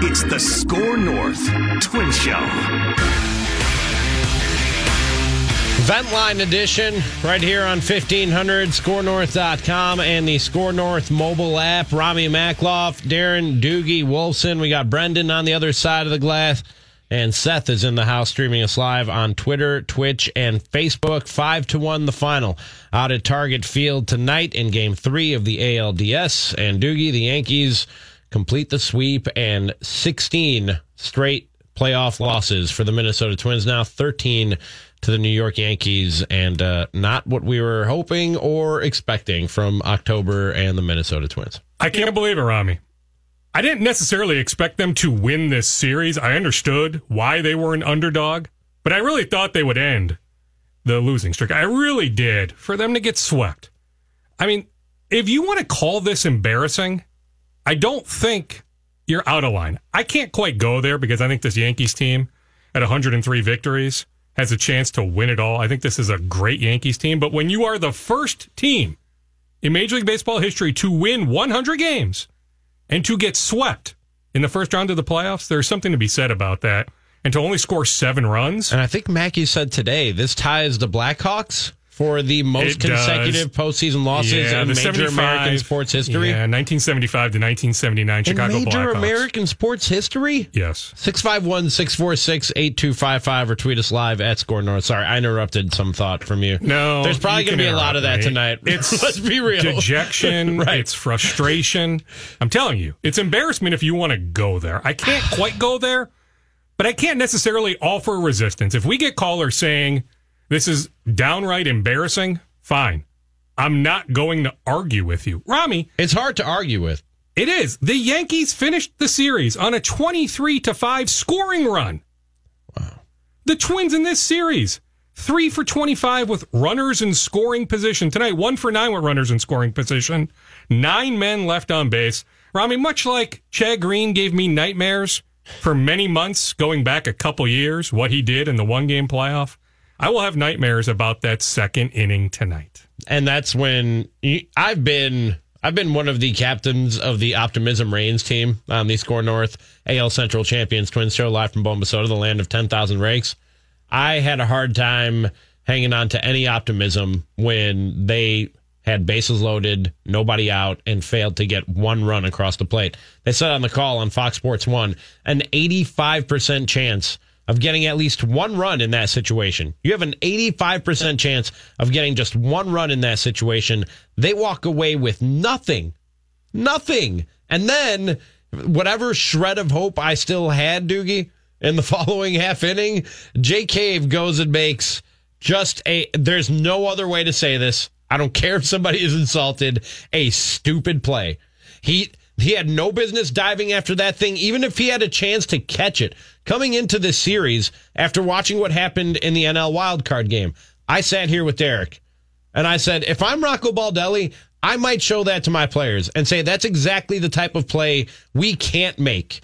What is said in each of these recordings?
It's the SKOR North Twin Show. Ventline Edition right here on 1500 skornorth.com and the SKOR North mobile app. Rami Makloff, Darren Doogie Wolfson. We got Brendan on the other side of the glass. And Seth is in the house streaming us live on Twitter, Twitch, and Facebook. Five to one, the final out at Target Field tonight in game three of the ALDS. And Doogie, the Yankees complete the sweep and 16 straight playoff losses for the Minnesota Twins now, 13 to the New York Yankees, and uh, not what we were hoping or expecting from October and the Minnesota Twins. I can't believe it, Rami. I didn't necessarily expect them to win this series. I understood why they were an underdog, but I really thought they would end the losing streak. I really did for them to get swept. I mean, if you want to call this embarrassing, I don't think you're out of line. I can't quite go there because I think this Yankees team at 103 victories has a chance to win it all. I think this is a great Yankees team, but when you are the first team in Major League Baseball history to win 100 games, and to get swept in the first round of the playoffs, there's something to be said about that. And to only score seven runs. And I think Mackey said today this ties the Blackhawks for the most consecutive postseason losses Yeah, in major American sports history. Yeah, 1975 to 1979 in Chicago major Blackhawks. American sports history? Yes. 651 646 8255 or tweet us live at SKOR North. Sorry, I interrupted some thought from you. No, There's probably going to be a lot of that me. tonight. It's Let's be real. Dejection. Right. It's frustration. I'm telling you, it's embarrassment if you want to go there. I can't quite go there, but I can't necessarily offer resistance. If we get callers saying this is downright embarrassing, fine. I'm not going to argue with you. Rami, It's hard to argue with. it is. The Yankees finished the series on a 23 to 5 scoring run. Wow. The Twins in this series, 3 for 25 with runners in scoring position. Tonight, 1 for 9 with runners in scoring position. 9 men left on base. Rami, much like Chad Green gave me nightmares for many months going back a couple years, what he did in the one game playoff, I will have nightmares about that second inning tonight. and that's when I've been I've been one of the captains of the Optimism Reigns team on the SKOR North AL Central Champions Twins Show live from Bomba Soda, the land of ten thousand rakes. I had a hard time hanging on to any optimism when they had bases loaded, nobody out, and failed to get one run across the plate. They said on the call on Fox Sports One an eighty five percent chance of getting at least one run in that situation. You have an 85% chance of getting just one run in that situation. They walk away with nothing. Nothing. And then whatever shred of hope I still had, Doogie, in the following half inning, Jake Cave goes and makes just a there's no other way to say this. I don't care if somebody is insulted, a stupid play. He he had no business diving after that thing, even if he had a chance to catch it. Coming into this series, after watching what happened in the NL wildcard game, I sat here with Derek and I said, if I'm Rocco Baldelli, I might show that to my players and say that's exactly the type of play we can't make.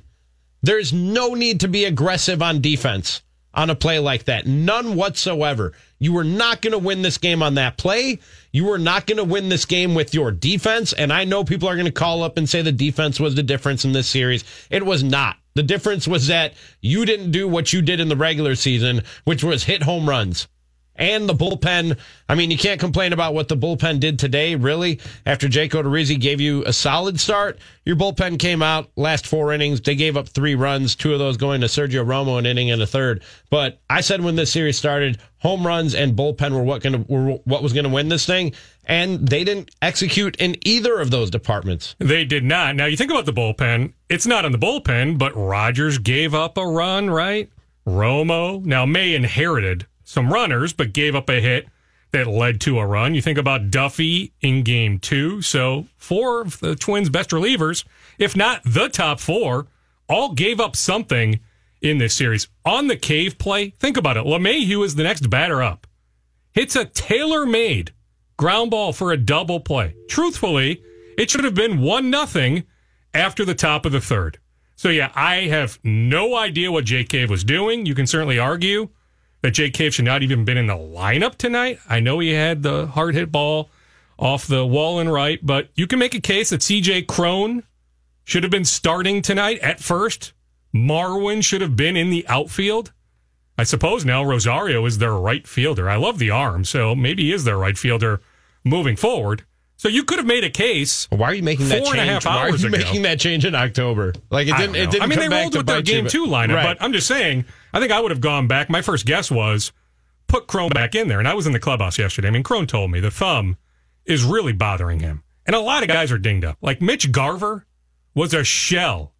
There's no need to be aggressive on defense on a play like that. None whatsoever. You were not going to win this game on that play. You were not going to win this game with your defense. And I know people are going to call up and say the defense was the difference in this series. It was not. The difference was that you didn't do what you did in the regular season, which was hit home runs. And the bullpen, I mean, you can't complain about what the bullpen did today, really. After Jake Odorizzi gave you a solid start, your bullpen came out last four innings. They gave up three runs, two of those going to Sergio Romo, an inning and a third. But I said when this series started, home runs and bullpen were what gonna were what was going to win this thing, and they didn't execute in either of those departments. They did not. Now you think about the bullpen. It's not on the bullpen, but Rogers gave up a run, right? Romo. Now May inherited some runners, but gave up a hit that led to a run. You think about Duffy in game two. So four of the Twins' best relievers, if not the top four, all gave up something in this series. On the Cave play, think about it. LeMahieu is the next batter up. Hits a tailor made ground ball for a double play. Truthfully, it should have been one nothing after the top of the third. So yeah, I have no idea what Jake Cave was doing. You can certainly argue that Jake Cave should not even been in the lineup tonight. I know he had the hard hit ball off the wall and right, but you can make a case that CJ Cron should have been starting tonight at first. Marwin should have been in the outfield. I suppose now Rosario is their right fielder. I love the arm, so maybe he is their right fielder moving forward. So you could have made a case. Why are you making that Four change? and a half Why are you ago. making that change in October? Like it I didn't. It didn't. I mean, come they back rolled with their you, game but- two lineup, Right. but I'm just saying. I think I would have gone back. My first guess was put Cron back in there, and I was in the clubhouse yesterday. I mean, Cron told me the thumb is really bothering him, and a lot of guys are dinged up. Like Mitch Garver was a shell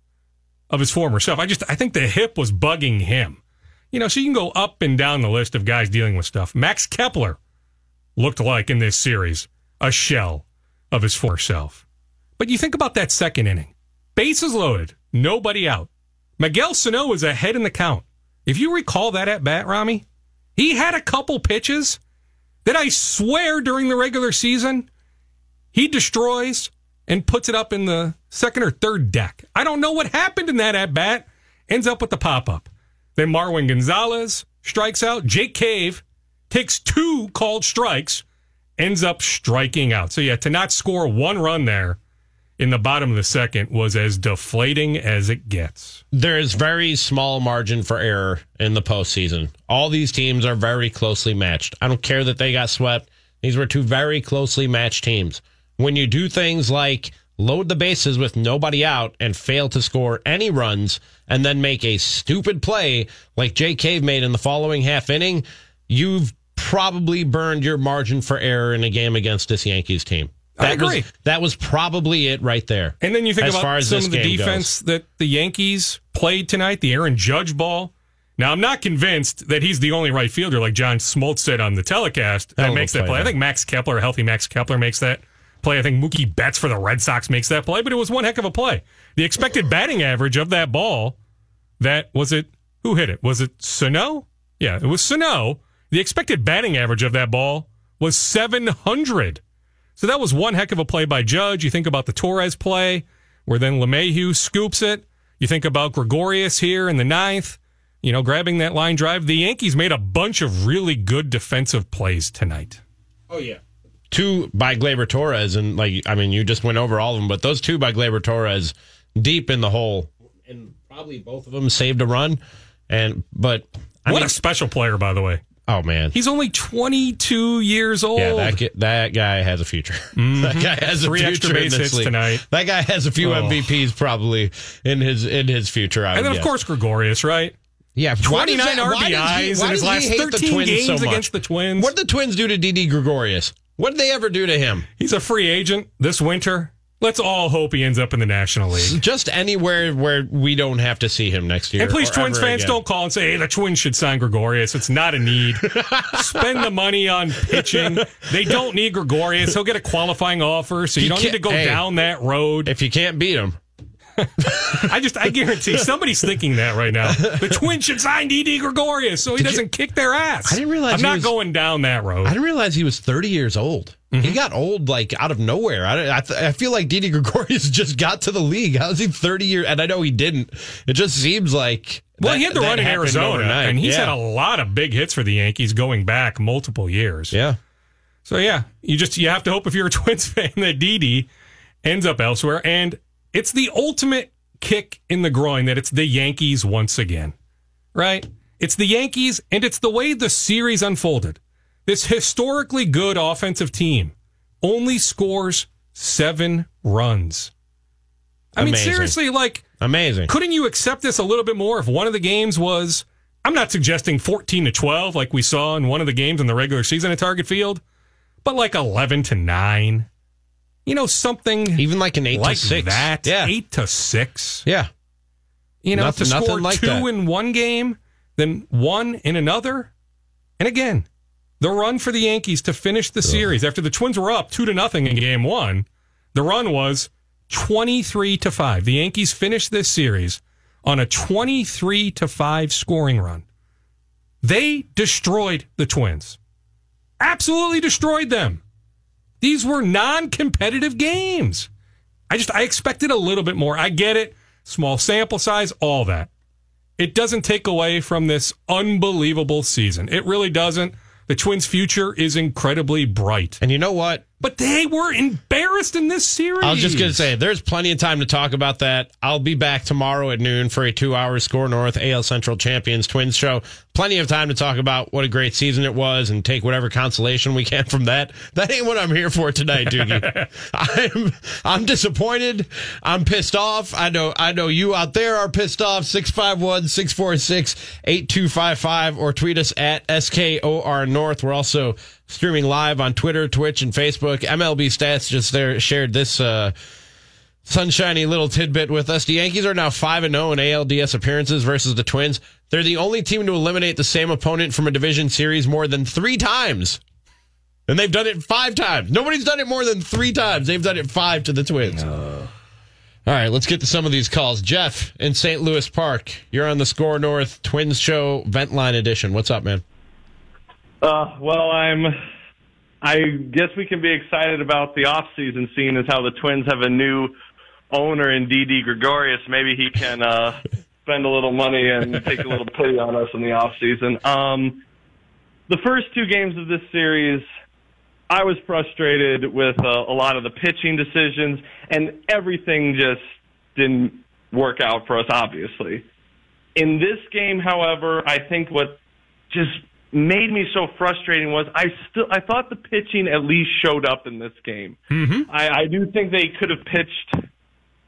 of his former self. I just I think the hip was bugging him. You know, so you can go up and down the list of guys dealing with stuff. Max Kepler looked like in this series a shell of his former self. But you think about that second inning. Bases loaded, nobody out. Miguel Sano was ahead in the count. If you recall that at bat, Rami, he had a couple pitches that I swear during the regular season he destroys and puts it up in the second or third deck. I don't know what happened in that at bat. Ends up with the pop up. Then Marwin Gonzalez strikes out. Jake Cave takes two called strikes, ends up striking out. So yeah, to not score one run there in the bottom of the second was as deflating as it gets. There is very small margin for error in the postseason. All these teams are very closely matched. I don't care that they got swept. These were two very closely matched teams. When you do things like load the bases with nobody out and fail to score any runs and then make a stupid play like Jake Cave made in the following half inning, you've probably burned your margin for error in a game against this Yankees team. I That agree. Was, that was probably it right there. And then you think as about some of the defense goes. that the Yankees played tonight, the Aaron Judge ball. Now, I'm not convinced that he's the only right fielder, like John Smoltz said on the telecast, that Hell of a makes that play play. I think Max Kepler, healthy Max Kepler, makes that play. I think Mookie Betts for the Red Sox makes that play, but it was one heck of a play. The expected batting average of that ball, that was it. Who hit it? Was it Sano? Yeah, it was Sano. The expected batting average of that ball was 700. So that was one heck of a play by Judge. You think about the Torres play, where then LeMahieu scoops it. You think about Gregorius here in the ninth, you know, grabbing that line drive. The Yankees made a bunch of really good defensive plays tonight. Oh yeah. Two by Gleyber Torres, and like I mean, you just went over all of them, but those two by Gleyber Torres, deep in the hole, and probably both of them saved a run. And but I what mean, a special player, by the way. Oh man, He's only 22 years old. yeah, that that guy has a future. that guy has Mm-hmm. Three a extra future in base hits league. tonight. That guy has a few Oh. MVPs probably in his in his future. I and then, of course, Gregorius, right? yeah, 29 that- why he- RBIs in his last hate the 13 Twins games so against the Twins. What did the Twins do to Didi Gregorius? What did they ever do to him? He's a free agent this winter. Let's all hope he ends up in the National League. Just anywhere where we don't have to see him next year. And please, Twins fans, again. don't call and say, hey, the Twins should sign Gregorius. It's not a need. Spend the money on pitching. They don't need Gregorius. He'll get a qualifying offer, so you He don't need to go hey. down that road. If you can't beat him, I just, I guarantee somebody's thinking that right now. The Twins should sign Didi Gregorius so he Did doesn't kick their ass. I didn't realize I'm not was- going down that road. I didn't realize he was 30 years old. Mm-hmm. He got old like out of nowhere. I, I, th- I feel like Didi Gregorius just got to the league. How is he 30 years? And I know he didn't. It just seems like. well, that- he had the run in Arizona, overnight. and he's yeah. had a lot of big hits for the Yankees going back multiple years. Yeah. So yeah, you just you have to hope if you're a Twins fan that Didi ends up elsewhere, and it's the ultimate kick in the groin that it's the Yankees once again, right? It's the Yankees, and it's the way the series unfolded. This historically good offensive team only scores seven runs. I mean, seriously, like Amazing. couldn't you accept this a little bit more if one of the games was I'm not suggesting 14 to 12 like we saw in one of the games in the regular season at Target Field, but like 11 to 9. You know something Even like an 8 like to 6. that, Yeah. 8 to 6. Yeah. You know, Nothing- to score like two that. in one game, then one in another. And again, the run for the Yankees to finish the series after the Twins were up 2 to nothing in game 1, the run was 23 to 5. The Yankees finished this series on a 23 to 5 scoring run. They destroyed the Twins. Absolutely destroyed them. These were non-competitive games. I just I expected a little bit more. I get it. Small sample size, all that. It doesn't take away from this unbelievable season. It really doesn't. The Twins' future is incredibly bright. And you know what? But they were embarrassed in this series. I was just going to say, there's plenty of time to talk about that. I'll be back tomorrow at noon for a two hour SKOR North AL Central Champions Twins show. Plenty of time to talk about what a great season it was and take whatever consolation we can from that. That ain't what I'm here for tonight, Doogie. I'm I'm disappointed. I'm pissed off. I know I know you out there are pissed off. 651 646 8255 or tweet us at SKOR North. We're also streaming live on Twitter, Twitch, and Facebook. MLB Stats just there shared this uh, sunshiny little tidbit with us. The Yankees are now 5 and 0 in ALDS appearances versus the Twins. They're the only team to eliminate the same opponent from a division series more than three times. And they've done it five times. Nobody's done it more than three times. They've done it five to the Twins. All right, let's get to some of these calls. Jeff in St. Louis Park, you're on the SKOR North Twins Show Vent Line Edition. What's up, man? Uh, well, I'm. I guess we can be excited about the off season, seeing as how the Twins have a new owner in Didi Gregorius. Maybe he can uh, spend a little money and take a little pity on us in the off season. Um, the first two games of this series, I was frustrated with uh, a lot of the pitching decisions, and everything just didn't work out for us. Obviously, in this game, however, I think what just made me so frustrating was I still I thought the pitching at least showed up in this game. Mm-hmm. I, I do think they could have pitched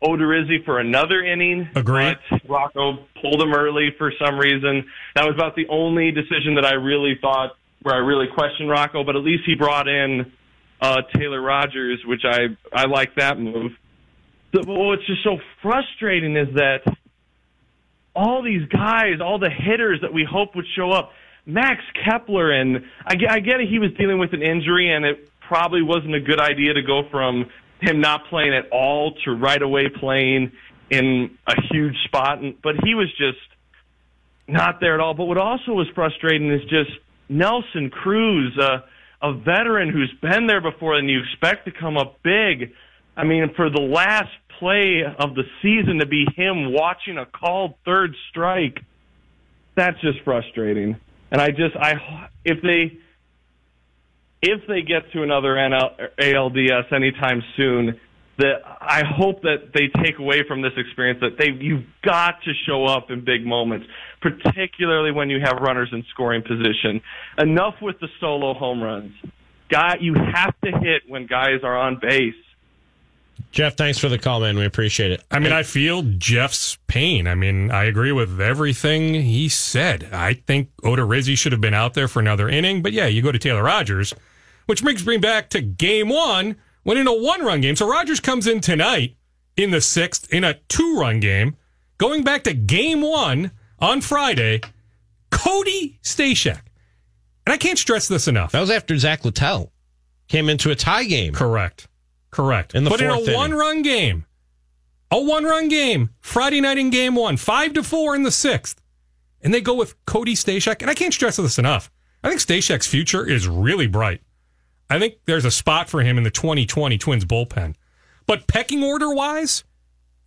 Odorizzi for another inning. Agreed. But Rocco pulled him early for some reason. That was about the only decision that I really thought where I really questioned Rocco. But at least he brought in uh, Taylor Rogers, which I I like that move. The, what's just so frustrating is that all these guys, all the hitters that we hope would show up Max Kepler, and I, I get it, he was dealing with an injury, and it probably wasn't a good idea to go from him not playing at all to right away playing in a huge spot. But he was just not there at all. But what also was frustrating is just Nelson Cruz, uh, a veteran who's been there before, and you expect to come up big. I mean, for the last play of the season to be him watching a called third strike, that's just frustrating. And I just I if they if they get to another NL, ALDS anytime soon, that I hope that they take away from this experience that they you've got to show up in big moments, particularly when you have runners in scoring position. Enough with the solo home runs. Guy, you have to hit when guys are on base. Jeff, thanks for the call, man. We appreciate it. I mean, I feel Jeff's pain. I mean, I agree with everything he said. I think Odorizzi should have been out there for another inning. But yeah, you go to Taylor Rogers, which brings me back to game one when in a one run game. So Rogers comes in tonight in the sixth in a two run game. Going back to game one on Friday, Cody Stashak. And I can't stress this enough. That was after Zack Littell came into a tie game. Correct. Correct. In the but in a one run game, a one run game, Friday night in game one, five to four in the sixth. And they go with Cody Stashak. And I can't stress this enough. I think Stashak's future is really bright. I think there's a spot for him in the 2020 Twins bullpen. But pecking order wise,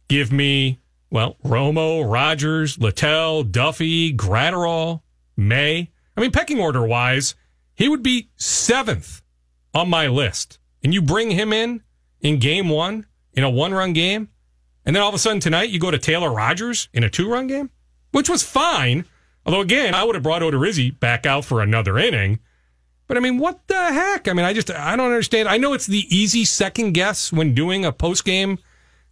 give me, well, Romo, Rogers, Littell, Duffy, Graterol, May. I mean, pecking order wise, he would be seventh on my list. And you bring him in in game one in a one run game. And then all of a sudden tonight you go to Taylor Rogers in a two run game, which was fine. Although again, I would have brought Odorizzi back out for another inning. But I mean, what the heck? I mean, I just I don't understand. I know it's the easy second guess when doing a post game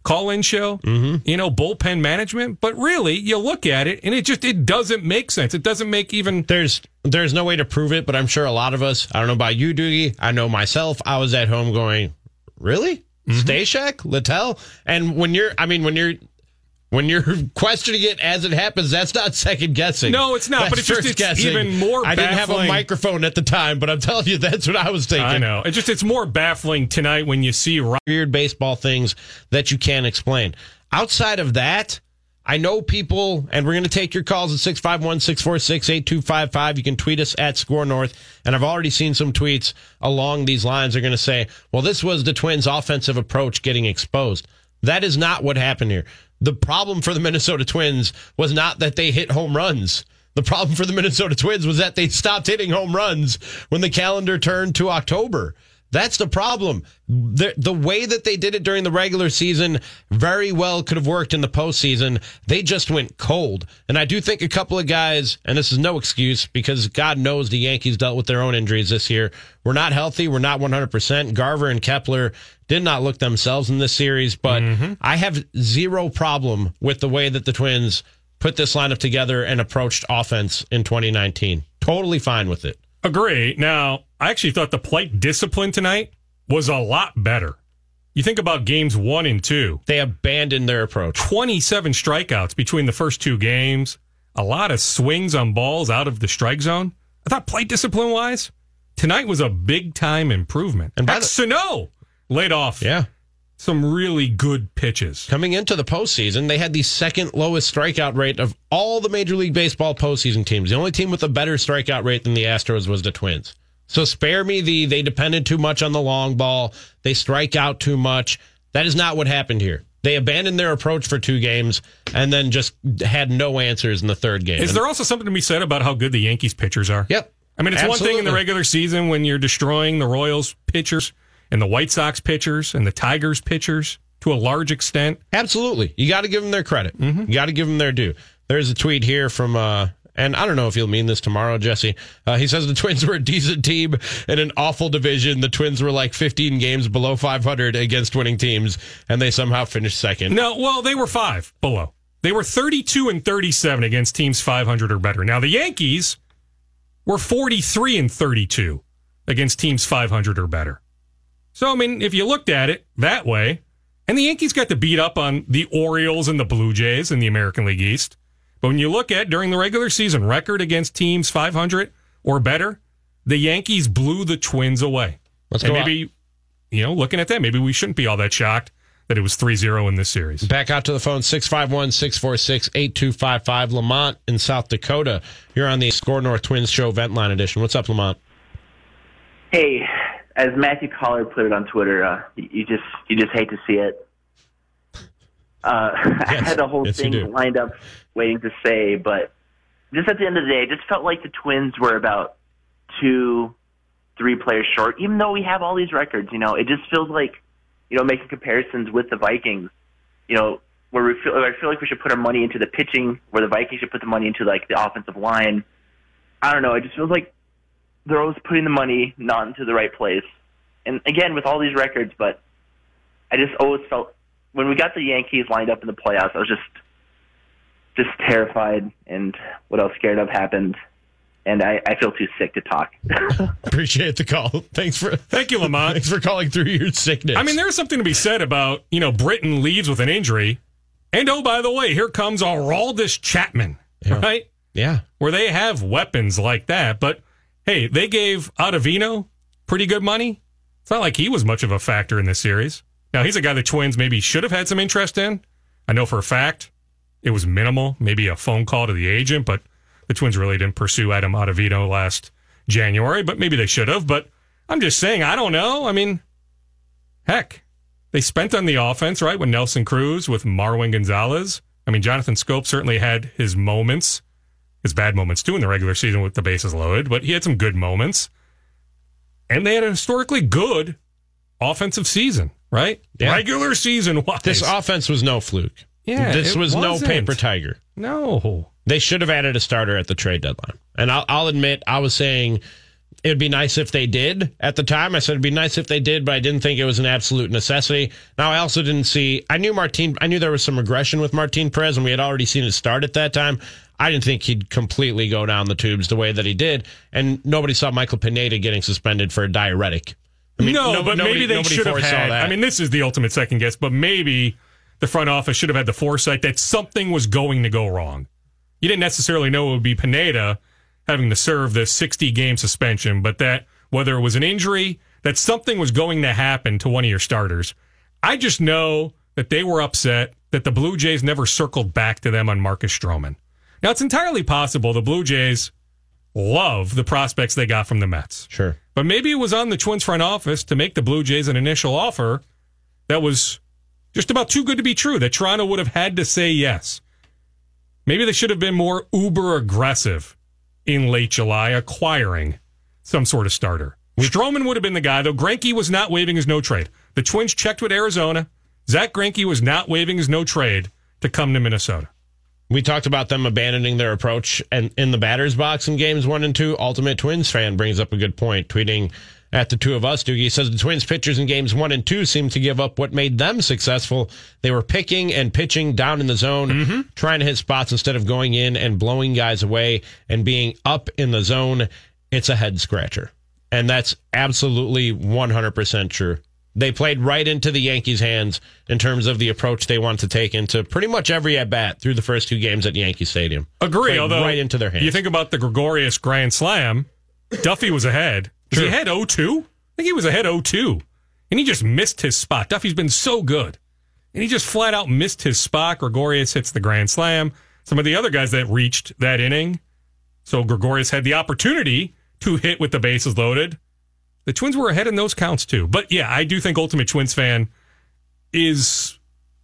call in show, mm-hmm. you know, bullpen management. But really, you look at it and it just it doesn't make sense. It doesn't make even There's there's no way to prove it, but I'm sure a lot of us. I don't know about you, Doogie. I know myself. I was at home going, really, mm-hmm. Stashak, Littell, and when you're, I mean, when you're. When you're questioning it as it happens, that's not second guessing. No, it's not, That's but it's just- it's guessing. even more I didn't have a microphone at the time, but I'm telling you, that's what I was thinking. I know. It just it's more baffling tonight when you see weird baseball things that you can't explain. Outside of that, I know people, and we're going to take your calls at 651 646 8255. You can tweet us at SKOR North. And I've already seen some tweets along these lines. They're going to say, well, this was the Twins' offensive approach getting exposed. That is not what happened here. The problem for the Minnesota Twins was not that they hit home runs. The problem for the Minnesota Twins was that they stopped hitting home runs when the calendar turned to October. That's the problem. The, the way that they did it during the regular season very well could have worked in the postseason. They just went cold. And I do think a couple of guys, and this is no excuse because God knows the Yankees dealt with their own injuries this year. We're not healthy. We're not 100%. Garver and Kepler did not look themselves in this series, but mm-hmm. I have zero problem with the way that the Twins put this lineup together and approached offense in 2019. Totally fine with it. Agree. Now, I actually thought the plate discipline tonight was a lot better. You think about games one and two. They abandoned their approach. 27 strikeouts between the first two games, a lot of swings on balls out of the strike zone. I thought plate discipline wise, tonight was a big time improvement. And the, Sano laid off yeah some really good pitches. Coming into the postseason, they had the second lowest strikeout rate of all the Major League Baseball postseason teams. The only team with a better strikeout rate than the Astros was the Twins. So spare me the they depended too much on the long ball. They strike out too much. That is not what happened here. They abandoned their approach for two games and then just had no answers in the third game. Is there also something to be said about how good the Yankees pitchers are? Yep. I mean, it's Absolutely. one thing in the regular season when you're destroying the Royals pitchers and the White Sox pitchers and the Tigers pitchers to a large extent. Absolutely. You got to give them their credit. Mm-hmm. You got to give them their due. There's a tweet here from, uh, and I don't know if you'll mean this tomorrow, Jesse. Uh, he says the Twins were a decent team in an awful division. The Twins were like 15 games below 500 against winning teams, and they somehow finished second. No, well, they were five below. They were 32 and 37 against teams 500 or better. Now, the Yankees were 43 and 32 against teams 500 or better. So, I mean, if you looked at it that way, and the Yankees got to beat up on the Orioles and the Blue Jays in the American League East. But when you look at during the regular season record against teams 500 or better, the Yankees blew the Twins away. Let's and go maybe, out. you know, looking at that, maybe we shouldn't be all that shocked that it was 3-0 in this series. Back out to the phone, 651-646-8255. Lamont in South Dakota. You're on the SKOR North Twins Show Vent Line Edition. What's up, Lamont? Hey, as Matthew Collard put it on Twitter, uh, you just you just hate to see it. Uh, yes. I had the whole yes, thing lined up, waiting to say, but just at the end of the day, it just felt like the Twins were about two, three players short. Even though we have all these records, you know, it just feels like, you know, making comparisons with the Vikings, you know, where we feel I feel like we should put our money into the pitching, where the Vikings should put the money into like the offensive line. I don't know. It just feels like they're always putting the money not into the right place. And again, with all these records, but I just always felt when we got the Yankees lined up in the playoffs, I was just just terrified, and what I was scared of happened. And I, I feel too sick to talk. Appreciate the call. Thanks for thank you, Lamont. Thanks for calling through your sickness. I mean, there's something to be said about you know Britton leaves with an injury, and oh by the way, here comes Aroldis Chapman, yeah. right? Yeah, where they have weapons like that, but hey, they gave Ottavino pretty good money. It's not like he was much of a factor in this series. Now, he's a guy the Twins maybe should have had some interest in. I know for a fact it was minimal, maybe a phone call to the agent, but the Twins really didn't pursue Adam Ottavino last January, but maybe they should have. But I'm just saying, I don't know. I mean, heck, they spent on the offense, right? With Nelson Cruz, with Marwin Gonzalez. I mean, Jonathan Schoop certainly had his moments his bad moments too in the regular season with the bases loaded, but he had some good moments. And they had a historically good offensive season, right? Yeah. Regular season wise. This offense was no fluke. Yeah. This was wasn't. no paper tiger. No. They should have added a starter at the trade deadline. And I'll, I'll admit, I was saying it would be nice if they did at the time. I said it'd be nice if they did, but I didn't think it was an absolute necessity. Now, I also didn't see, I knew Martin, I knew there was some regression with Martin Perez, and we had already seen it start at that time. I didn't think he'd completely go down the tubes the way that he did, and nobody saw Michael Pineda getting suspended for a diuretic. I mean, no, no, but nobody, maybe they should have had. I mean, this is the ultimate second guess, but maybe the front office should have had the foresight that something was going to go wrong. You didn't necessarily know it would be Pineda having to serve the 60 game suspension, but that whether it was an injury, that something was going to happen to one of your starters. I just know that they were upset that the Blue Jays never circled back to them on Marcus Stroman. Now, it's entirely possible the Blue Jays love the prospects they got from the Mets. Sure. But maybe it was on the Twins front office to make the Blue Jays an initial offer that was just about too good to be true, that Toronto would have had to say yes. Maybe they should have been more uber aggressive in late July acquiring some sort of starter. Stroman would have been the guy, though. Greinke was not waiving his no trade. The Twins checked with Arizona. Zack Greinke was not waiving his no trade to come to Minnesota. We talked about them abandoning their approach and in the batter's box in games one and two. Ultimate Twins fan brings up a good point, tweeting at the two of us. Doogie says the Twins pitchers in games one and two seemed to give up what made them successful. They were picking and pitching down in the zone, mm-hmm. trying to hit spots instead of going in and blowing guys away and being up in the zone. It's a head scratcher. And that's absolutely 100% true. They played right into the Yankees' hands in terms of the approach they want to take into pretty much every at bat through the first two games at Yankee Stadium. Agree, played although right into their hands. You think about the Gregorius Grand Slam, Duffy was ahead. He ahead 0-2? I think he was ahead 0-2. And he just missed his spot. Duffy's been so good. And he just flat out missed his spot. Gregorius hits the Grand Slam. Some of the other guys that reached that inning. So Gregorius had the opportunity to hit with the bases loaded. The Twins were ahead in those counts too. But yeah, I do think Ultimate Twins fan is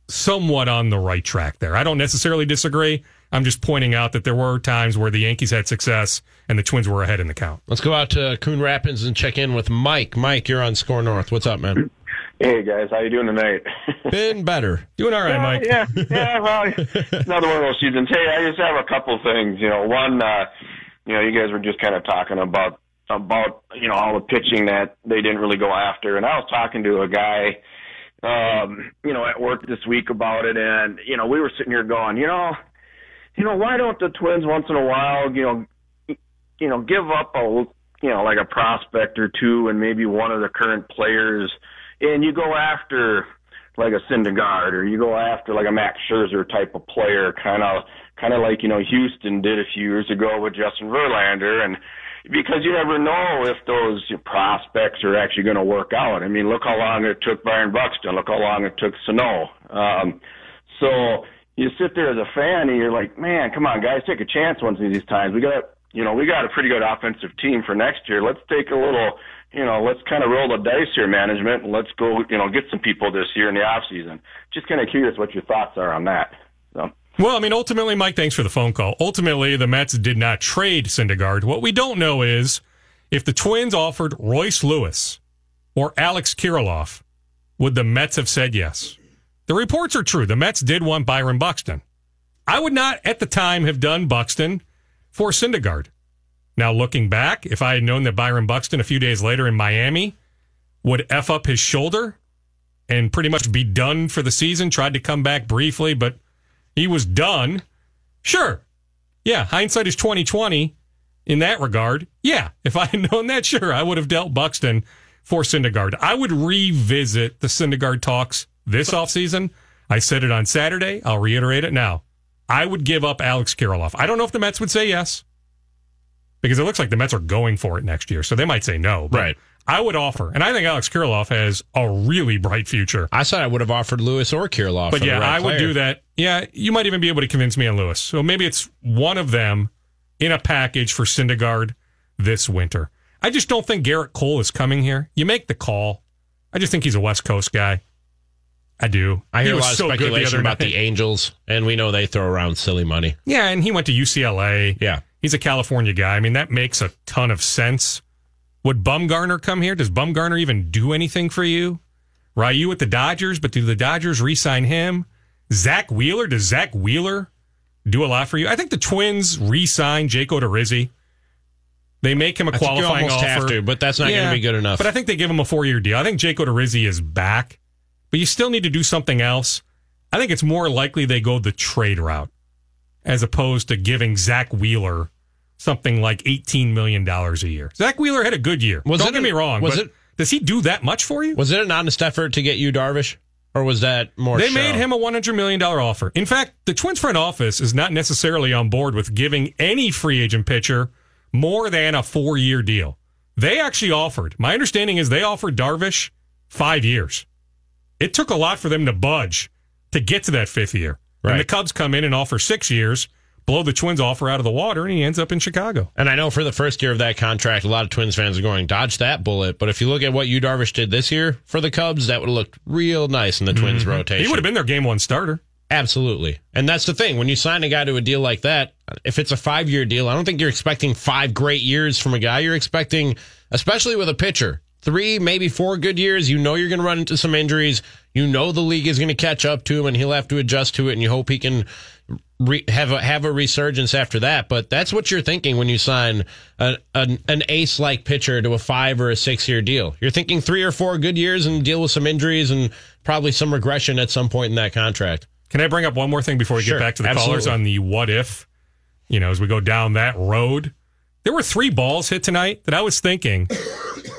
somewhat on the right track there. I don't necessarily disagree. I'm just pointing out that there were times where the Yankees had success and the Twins were ahead in the count. Let's go out to Coon Rapids and check in with Mike. Mike, you're on SKOR North. What's up, man? Hey guys, how you doing tonight? Been better. Doing all right, yeah, Mike. Yeah, yeah. Well, another one of those seasons. Hey, I just have a couple things. You know, one, uh, you know, you guys were just kind of talking about about you know all the pitching that they didn't really go after, and I was talking to a guy, um, you know, at work this week about it, and you know, we were sitting here going, you know, you know, why don't the Twins once in a while, you know, you know, give up a you know like a prospect or two, and maybe one of the current players, and you go after like a Syndergaard or you go after like a Max Scherzer type of player, kind of kind of like you know Houston did a few years ago with Justin Verlander, and because you never know if those prospects are actually going to work out. I mean, look how long it took Byron Buxton. Look how long it took Sano. Um, so you sit there as a fan and you're like, man, come on, guys, take a chance once of these times. We got, you know, we got a pretty good offensive team for next year. Let's take a little, you know, let's kind of roll the dice here, management. Let's go, you know, get some people this year in the off season. Just kind of curious what your thoughts are on that. So. Well, I mean, ultimately, Mike, thanks for the phone call. Ultimately, the Mets did not trade Syndergaard. What we don't know is if the Twins offered Royce Lewis or Alex Kirilloff, would the Mets have said yes? The reports are true. The Mets did want Byron Buxton. I would not at the time have done Buxton for Syndergaard. Now, looking back, if I had known that Byron Buxton a few days later in Miami would F up his shoulder and pretty much be done for the season, tried to come back briefly, but he was done. Sure. Yeah, hindsight is 2020 in that regard. Yeah, if I had known that, sure, I would have dealt Buxton for Syndergaard. I would revisit the Syndergaard talks this offseason. I said it on Saturday. I'll reiterate it now. I would give up Alex Kirilloff. I don't know if the Mets would say yes because it looks like the Mets are going for it next year. So they might say no. right. I would offer, and I think Alex Kirilloff has a really bright future. I said I would have offered Lewis or Kirilloff. But yeah, right I would do that. Yeah, you might even be able to convince me on Lewis. So maybe it's one of them in a package for Syndergaard this winter. I just don't think Gerrit Cole is coming here. You make the call. I just think he's a West Coast guy. I do. I hear a lot of so speculation the about the Angels, and we know they throw around silly money. Yeah, and he went to UCLA. Yeah. He's a California guy. I mean, that makes a ton of sense. Would Bumgarner come here? Does Bumgarner even do anything for you? Ryu with the Dodgers, but do the Dodgers re-sign him? Zack Wheeler, does Zack Wheeler do a lot for you? I think the Twins re-sign Jake Odorizzi. They make him a I qualifying offer, have to, but that's not yeah, going to be good enough. But I think they give him a four-year deal. I think Jake Odorizzi is back, but you still need to do something else. I think it's more likely they go the trade route as opposed to giving Zack Wheeler something like $18 million a year. Zack Wheeler had a good year. Was Don't get me wrong. Was it, does he do that much for you? Was it an honest effort to get you Darvish? Or was that more? They show? made him a $100 million offer. In fact, the Twins front office is not necessarily on board with giving any free agent pitcher more than a four year deal. They actually offered, my understanding is they offered Darvish five years. It took a lot for them to budge to get to that fifth year. Right. And the Cubs come in and offer six years blow the Twins offer out of the water, and he ends up in Chicago. And I know for the first year of that contract, a lot of Twins fans are going, dodge that bullet. But if you look at what Yu Darvish did this year for the Cubs, that would have looked real nice in the Twins mm-hmm. rotation. He would have been their game one starter. Absolutely. And that's the thing. When you sign a guy to a deal like that, if it's a five year deal, I don't think you're expecting five great years from a guy. You're expecting, especially with a pitcher, three, maybe four good years. You know you're going to run into some injuries. You know the league is going to catch up to him, and he'll have to adjust to it. And you hope he can re- have a, have a resurgence after that. But that's what you're thinking when you sign a, an, an ace like pitcher to a five or a six year deal. You're thinking three or four good years and deal with some injuries and probably some regression at some point in that contract. Can I bring up one more thing before we sure, get back to the absolutely. callers on the what if? You know, as we go down that road, there were three balls hit tonight that I was thinking,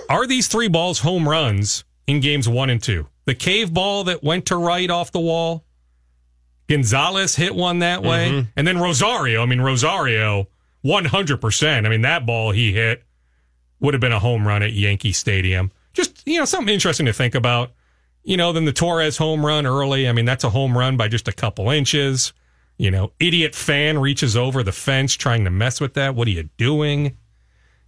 are these three balls home runs in games one and two? The Cave ball that went to right off the wall, Gonzalez hit one that way. Mm-hmm. And then Rosario, I mean, Rosario, 100%. I mean, that ball he hit would have been a home run at Yankee Stadium. Just, you know, something interesting to think about. You know, then the Torres home run early. I mean, that's a home run by just a couple inches. You know, idiot fan reaches over the fence trying to mess with that. What are you doing?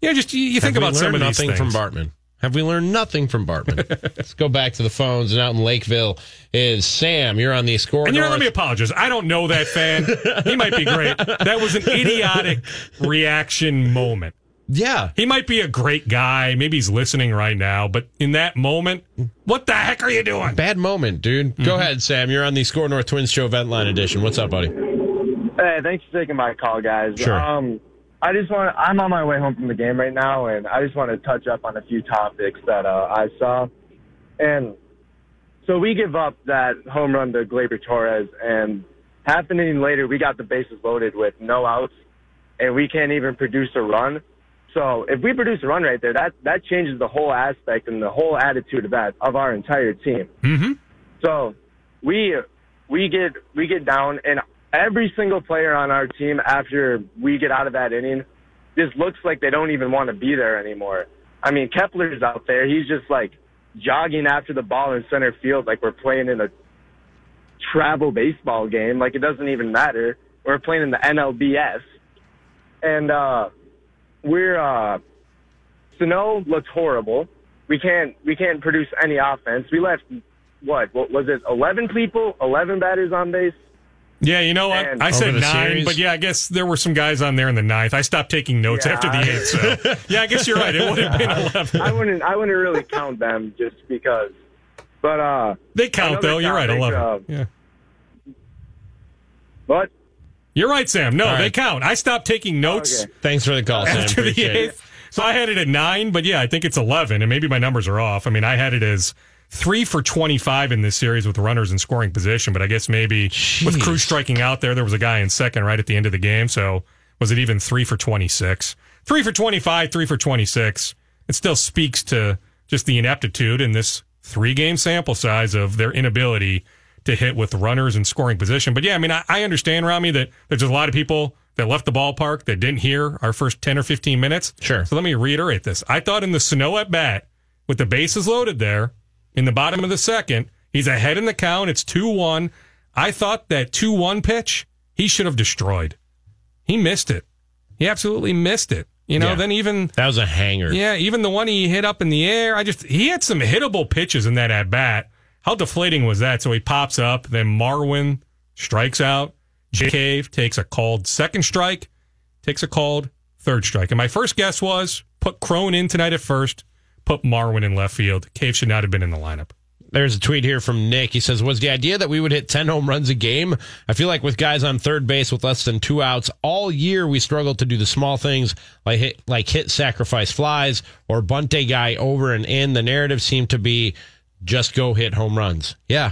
Yeah, just you, you think about some of these things. from Bartman. Have we learned nothing from Bartman? Let's go back to the phones. And out in Lakeville is Sam. You're on the score. And you know, let me apologize. I don't know that fan. he might be great. That was an idiotic reaction moment. Yeah. He might be a great guy. Maybe he's listening right now. But in that moment, what the heck are you doing? Bad moment, dude. Mm-hmm. Go ahead, Sam. You're on the SKOR North Twins Show Vent Line Edition. What's up, buddy? Hey, thanks for taking my call, guys. Sure. Um, I just want. I'm on my way home from the game right now, and I just want to touch up on a few topics that uh, I saw. And so we give up that home run to Gleyber Torres, and happening later, we got the bases loaded with no outs, and we can't even produce a run. So if we produce a run right there, that that changes the whole aspect and the whole attitude of that of our entire team. Mm-hmm. So we we get we get down, and every single player on our team after we get out of that inning just looks like they don't even want to be there anymore. I mean, Kepler's out there. He's just like jogging after the ball in center field like we're playing in a travel baseball game. Like it doesn't even matter. We're playing in the NLDS. And uh we're uh Sano looks horrible. We can't we can't produce any offense. We left what, what was it 11 people, 11 batters on base. Yeah, you know what? I said nine, series? but yeah, I guess there were some guys on there in the ninth. I stopped taking notes yeah, after the eighth, so yeah, I guess you're right. It would have been eleven. I wouldn't. I wouldn't really count them just because. But uh, they count though. You're right. Eleven. Uh, yeah. But You're right, Sam. No, right. they count. I stopped taking notes. Okay. Thanks for the call, Sam. After Appreciate the eighth. It. So I had it at nine, but yeah, I think it's eleven, and maybe my numbers are off. I mean, I had it as three for 25 in this series with runners in scoring position, but I guess maybe Jeez. with Cruz striking out there, there was a guy in second right at the end of the game. So was it even three for 26? Three for 25, three for 26. It still speaks to just the ineptitude in this three game sample size of their inability to hit with runners in scoring position. But yeah, I mean, I, I understand, Rami, that there's a lot of people that left the ballpark that didn't hear our first 10 or 15 minutes. Sure. So let me reiterate this. I thought in the Sano at bat, with the bases loaded there, in the bottom of the second. He's ahead in the count. It's 2 1. I thought that 2 1 pitch, he should have destroyed. He missed it. He absolutely missed it. You know, yeah. then even. That was a hanger. Yeah, even the one he hit up in the air. I just. He had some hittable pitches in that at bat. How deflating was that? So he pops up, then Marwin strikes out. Jake Cave takes a called second strike, takes a called third strike. And my first guess was put Cron in tonight at first, put Marwin in left field. Cave should not have been in the lineup. There's a tweet here from Nick. He says, Was the idea that we would hit 10 home runs a game? I feel like with guys on third base with less than two outs, all year we struggled to do the small things like hit, like hit sacrifice flies or bunt a guy over and in. The narrative seemed to be just go hit home runs. Yeah.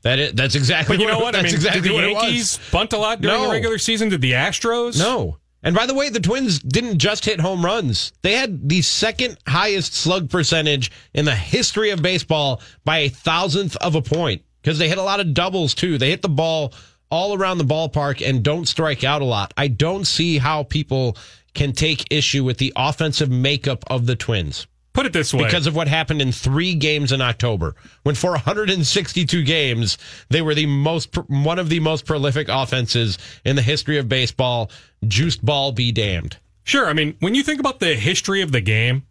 That is, that's exactly but you what, know what? That's I mean, exactly did the Yankees bunt a lot during no. the regular season? Did the Astros? No. And by the way, the Twins didn't just hit home runs. They had the second highest slug percentage in the history of baseball by a thousandth of a point because they hit a lot of doubles too. They hit the ball all around the ballpark and don't strike out a lot. I don't see how people can take issue with the offensive makeup of the Twins. Put it this way. Because of what happened in three games in October, when for 162 games, they were the most, one of the most prolific offenses in the history of baseball. Juiced ball be damned. Sure. I mean, when you think about the history of the game,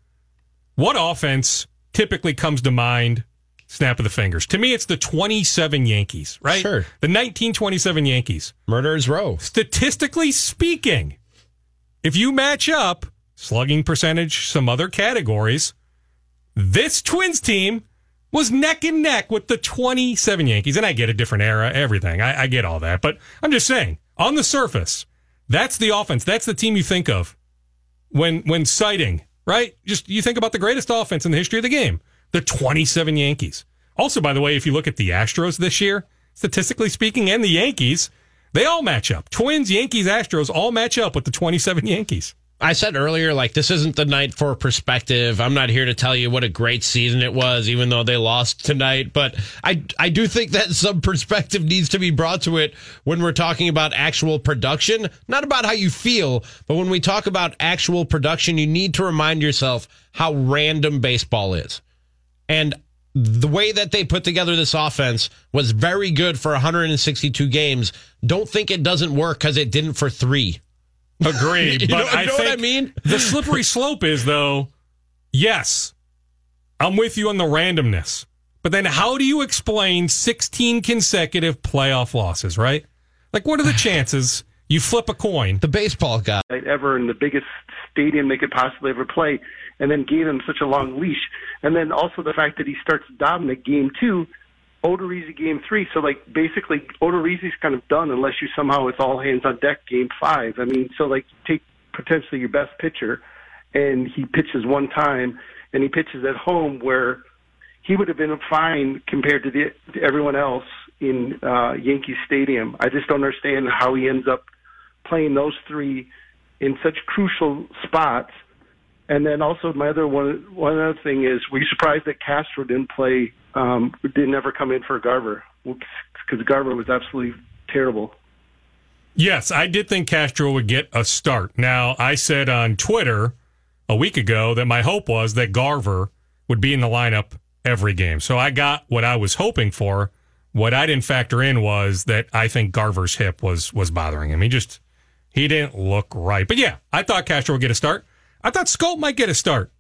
what offense typically comes to mind snap of the fingers. To me, it's the 27 Yankees, right? Sure. The 1927 Yankees. Murderers Row. Statistically speaking, if you match up slugging percentage, some other categories, this Twins team was neck and neck with the 27 Yankees. And I get a different era, everything. I, I get all that. But I'm just saying, on the surface, that's the offense. That's the team you think of when when citing, right? Just you think about the greatest offense in the history of the game, the 27 Yankees. Also, by the way, if you look at the Astros this year, statistically speaking, and the Yankees, they all match up. Twins, Yankees, Astros all match up with the 27 Yankees. I said earlier, like, this isn't the night for perspective. I'm not here to tell you what a great season it was, even though they lost tonight. But I, I do think that some perspective needs to be brought to it when we're talking about actual production, not about how you feel, but when we talk about actual production, you need to remind yourself how random baseball is. And the way that they put together this offense was very good for 162 games. Don't think it doesn't work because it didn't for three. Agreed. but know, I know think what I mean? the slippery slope is though, yes, I'm with you on the randomness. But then how do you explain 16 consecutive playoff losses, right? Like what are the chances you flip a coin? The baseball guy. Ever in the biggest stadium they could possibly ever play, and then gave him such a long leash. And then also the fact that he starts Dobnak game two Odorizzi game three. So like basically Odorizzi's kind of done unless you somehow it's all hands on deck game five. I mean, so like take potentially your best pitcher and he pitches one time and he pitches at home where he would have been fine compared to, the, to everyone else in uh, Yankee Stadium. I just don't understand how he ends up playing those three in such crucial spots. And then also my other one one other thing is, were you surprised that Castro didn't play um, didn't ever come in for Garver because Garver was absolutely terrible. Yes, I did think Castro would get a start. Now, I said on Twitter a week ago that my hope was that Garver would be in the lineup every game. So I got what I was hoping for. What I didn't factor in was that I think Garver's hip was was bothering him. He just he didn't look right. But yeah, I thought Castro would get a start. I thought Schoop might get a start.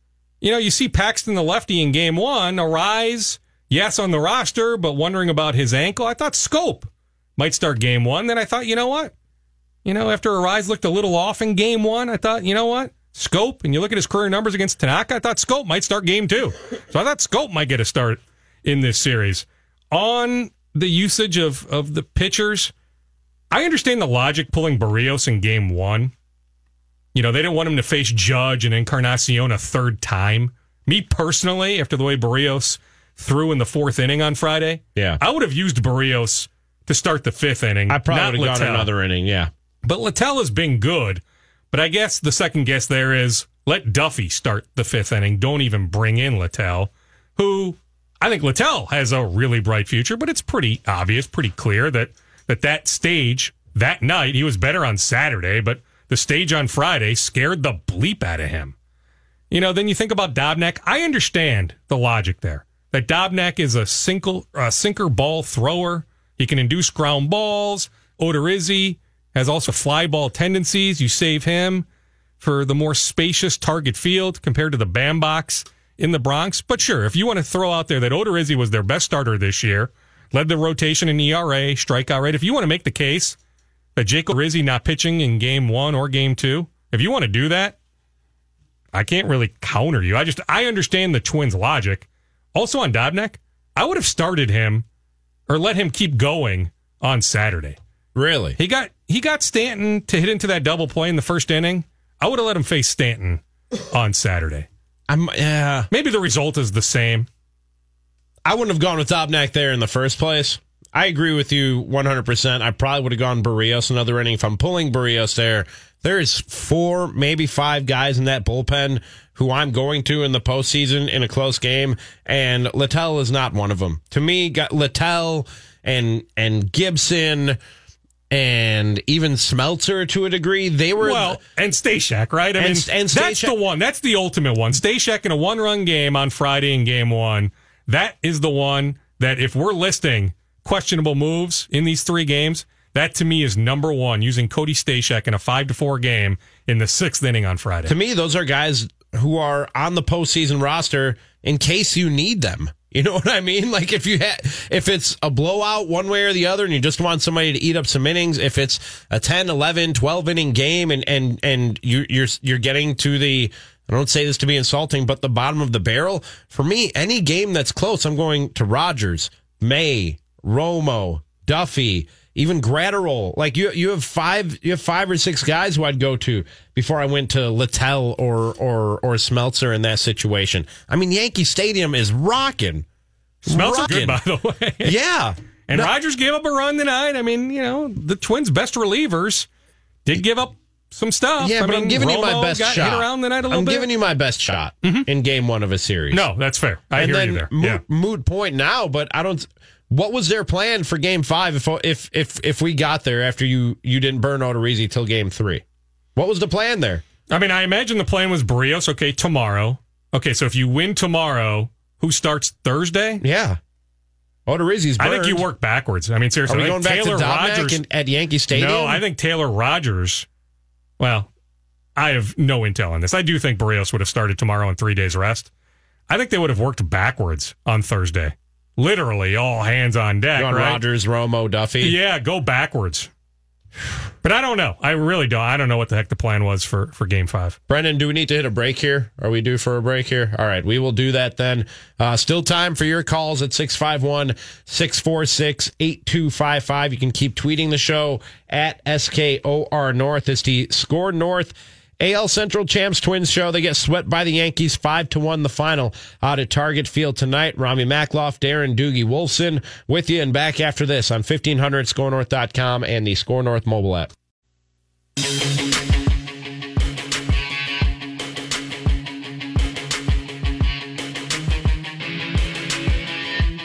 You know, you see Paxton the lefty in game one, Arraez yes, on the roster, but wondering about his ankle. I thought Schoop might start game one. Then I thought, you know what? You know, after Arraez looked a little off in game one, I thought, you know what? Schoop, and you look at his career numbers against Tanaka, I thought Schoop might start game two. So I thought Schoop might get a start in this series. On the usage of, of the pitchers, I understand the logic pulling Berrios in game one. You know, they didn't want him to face Judge and Encarnacion a third time. Me personally, after the way Berrios threw in the fourth inning on Friday, yeah, I would have used Berrios to start the fifth inning. I probably would have gone another inning, yeah. But Littell has been good. But I guess the second guess there is let Duffy start the fifth inning. Don't even bring in Littell, who I think Littell has a really bright future, but it's pretty obvious, pretty clear that that, that stage that night, he was better on Saturday, but the stage on Friday scared the bleep out of him. You know, then you think about Dobnak. I understand the logic there that Dobnak is a single, a sinker ball thrower. He can induce ground balls. Odorizzi has also fly ball tendencies. You save him for the more spacious target field compared to the BAM box in the Bronx. But sure, if you want to throw out there that Odorizzi was their best starter this year, led the rotation in ERA, strikeout rate, if you want to make the case that Jake Odorizzi not pitching in game one or game two, if you want to do that, I can't really counter you. I just, I understand the Twins' logic. Also on Dobnak, I would have started him or let him keep going on Saturday. Really? He got he got Stanton to hit into that double play in the first inning. I would have let him face Stanton on Saturday. I'm yeah. Maybe the result is the same. I wouldn't have gone with Dobnak there in the first place. I agree with you 100%. I probably would have gone Berrios another inning. If I'm pulling Berrios there, there's four, maybe five guys in that bullpen who I'm going to in the postseason in a close game, and Littell is not one of them. To me, got Littell and and Gibson and even Smeltzer to a degree. They were well, and Stashak, right? I and, mean, and that's the one. That's the ultimate one. Stashak in a one-run game on Friday in Game One. That is the one that if we're listing questionable moves in these three games, that to me is number one. Using Cody Stashak in a five to four game in the sixth inning on Friday. To me, those are guys who are on the postseason roster in case you need them. You know what I mean? Like if you had, if it's a blowout one way or the other and you just want somebody to eat up some innings, if it's a 10, 11, 12 inning game and, and, and you, you're, you're getting to the, I don't say this to be insulting, but the bottom of the barrel, for me, any game that's close, I'm going to Rogers, May, Romo, Duffy, even Graterol. Like you, you have five, you have five or six guys who I'd go to before I went to Littell or or or Smeltzer in that situation. I mean, Yankee Stadium is rocking. Smeltzer good, by the way. Yeah. And no. Rogers gave up a run tonight. I mean, you know, the Twins' best relievers did give up some stuff. Yeah, I but mean, I'm giving Romo you my best shot. Around the night a little I'm bit. giving you my best shot mm-hmm. in game one of a series. No, that's fair. I and hear then you there. Moot, yeah. moot point now, but I don't. What was their plan for Game Five? If if if if we got there after you you didn't burn Odorizzi till Game Three, what was the plan there? I mean, I imagine the plan was Berrios. Okay, tomorrow. Okay, so if you win tomorrow, who starts Thursday? Yeah. Odorizzi's burned. I think you work backwards. I mean, seriously. Are we going back Taylor to Rogers in, at Yankee Stadium? No, I think Taylor Rogers. Well, I have no intel on this. I do think Berrios would have started tomorrow on three days rest. I think they would have worked backwards on Thursday. Literally, all hands on deck. on right? Rogers, Romo, Duffy. Yeah, go backwards. But I don't know. I really don't. I don't know what the heck the plan was for, for game five. Brendan, do we need to hit a break here? Are we due for a break here? All right, we will do that then. Uh, still time for your calls at 651 646 8255. You can keep tweeting the show at SKOR North. It's the SKOR North AL Central Champs Twins show. They get swept by the Yankees five to one. The final out at Target Field tonight. Ramie Makloff, Darren Doogie Wolfson with you and back after this on 1500 skornorth.com and the SKOR North mobile app.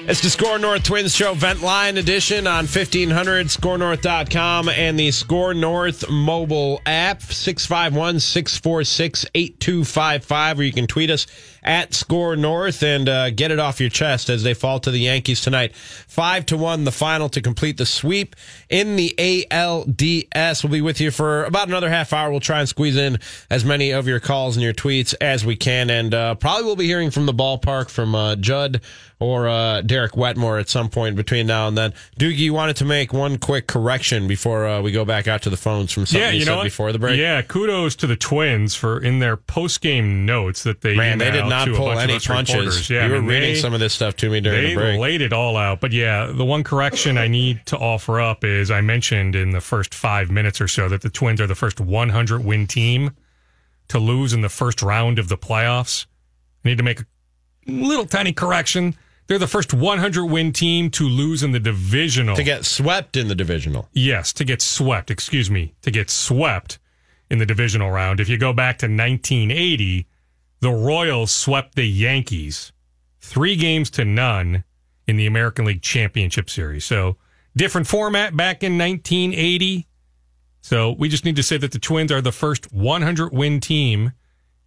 It's the SKOR North Twins Show Vent Line edition on 1500 skornorth.com and the SKOR North mobile app 651 646 8255 where you can tweet us at SKOR North and uh, get it off your chest as they fall to the Yankees tonight. 5 to 1 the final to complete the sweep in the ALDS. We'll be with you for about another half hour. We'll try and squeeze in as many of your calls and your tweets as we can and uh, probably we'll be hearing from the ballpark from uh, Judd or uh, Derek Wetmore at some point between now and then. Doogie, you wanted to make one quick correction before uh, we go back out to the phones from something yeah, you, you know said what? before the break. Yeah, kudos to the Twins for in their post game notes that they Man, they did emailed not pull any punches. Yeah, you I were mean, reading they- some of this stuff to me during they the break. laid it all out. But yeah, the one correction I need to offer up is I mentioned in the first five minutes or so that the Twins are the first 100 win team to lose in the first round of the playoffs. I need to make a little tiny correction. They're the first 100 win team to lose in the divisional. to get swept in the divisional. Yes, to get swept, excuse me, to get swept in the divisional round. If you go back to 1980, the Royals swept the Yankees three games to none in the American League Championship Series. So, different format back in 1980. So, we just need to say that the Twins are the first 100 win team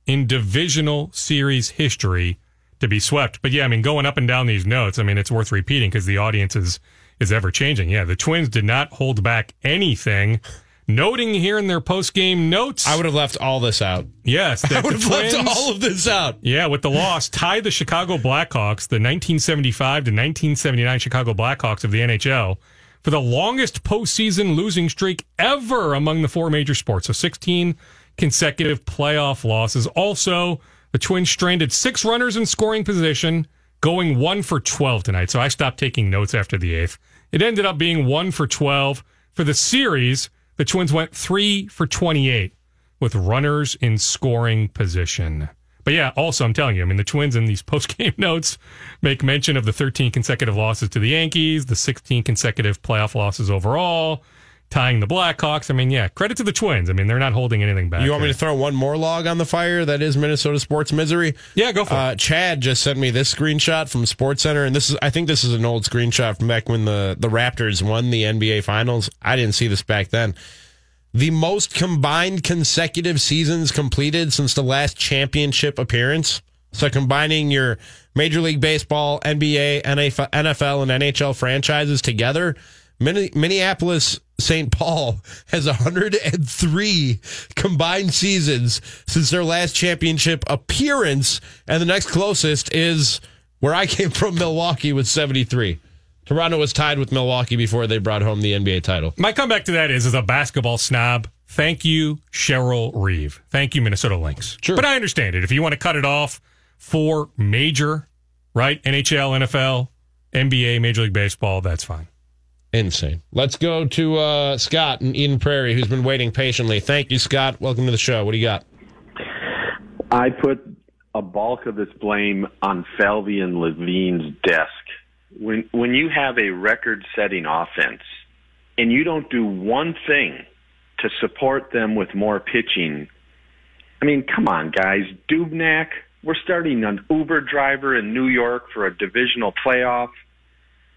in divisional series history to be swept. But yeah, I mean, going up and down these notes, I mean, it's worth repeating because the audience is, is ever changing. Yeah, the Twins did not hold back anything. Noting here in their post game notes, I would have left all this out. yes, I would have left all of this out. yeah, with the loss, tied the Chicago Blackhawks, the 1975 to 1979 Chicago Blackhawks of the NHL, for the longest postseason losing streak ever among the four major sports. So 16 consecutive playoff losses. Also, the Twins stranded six runners in scoring position, going one for 12 tonight. So I stopped taking notes after the eighth. It ended up being one for 12. For the series, the Twins went three for 28 with runners in scoring position. But yeah, also I'm telling you, I mean the Twins in these post-game notes make mention of the 13 consecutive losses to the Yankees, the 16 consecutive playoff losses overall, tying the Blackhawks. I mean, yeah, credit to the Twins. I mean, they're not holding anything back. You want me to throw one more log on the fire that is Minnesota sports misery? Yeah, go for Uh, it. Chad just sent me this screenshot from Sports Center, and this is I think this is an old screenshot from back when the the Raptors won the NBA Finals. I didn't see this back then. The most combined consecutive seasons completed since the last championship appearance. So combining your Major League Baseball, NBA, NFL, and NHL franchises together, Minneapolis St. Paul has 103 combined seasons since their last championship appearance, and the next closest is Where I came from, Milwaukee with 73. Toronto was tied with Milwaukee before they brought home the NBA title. My comeback to that is as a basketball snob, thank you, Cheryl Reeve. Thank you, Minnesota Lynx. Sure. But I understand it. If you want to cut it off for major, right? NHL, NFL, NBA, Major League Baseball, that's fine. Insane. Let's go to uh, Scott in Eden Prairie, who's been waiting patiently. Thank you, Scott. Welcome to the show. What do you got? I put a bulk of this blame on Falvey and Levine's desk. When when you have a record-setting offense and you don't do one thing to support them with more pitching, I mean, come on, guys. Dobnak, we're starting an Uber driver in New York for a divisional playoff.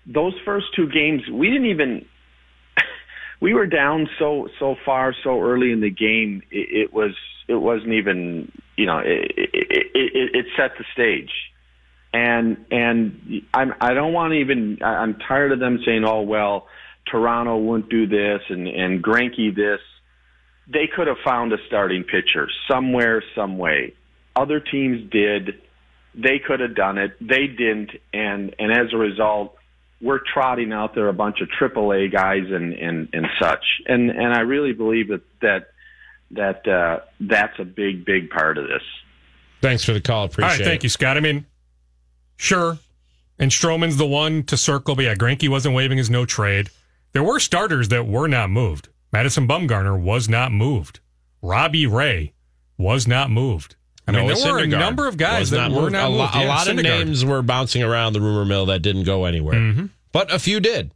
Those first two games, we didn't even. We were down so so far so early in the game. It, it was it wasn't even you know it, it, it, it set the stage and and I'm I don't want to even I'm tired of them saying oh well Toronto wouldn't do this and and Greinke this they could have found a starting pitcher somewhere some way other teams did they could have done it they didn't and and as a result we're trotting out there a bunch of AAA guys and and and such and and I really believe that that that uh, that's a big, big part of this. Thanks for the call. Appreciate All right, thank it. you, Scott. I mean, sure, and Stroman's the one to circle, but yeah, Greinke wasn't waving his no trade. There were starters that were not moved. Madison Bumgarner was not moved. Robbie Ray was not moved. I mean, Noah there were Syndergaard a number of guys that were moved. not a, moved. lo- a Yeah, lot of names were bouncing around the rumor mill that didn't go anywhere, Mm-hmm. but a few did.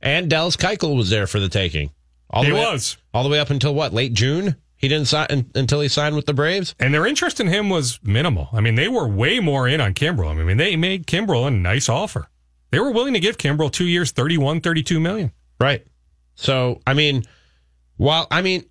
And Dallas Keuchel was there for the taking. All He the way was. all the way up until what? Late June. He didn't sign until he signed with the Braves. And their interest in him was minimal. I mean, they were way more in on Kimbrel. I mean, they made Kimbrel a nice offer. They were willing to give Kimbrel two years, 31, 32 million. Right. So, I mean, while, I mean,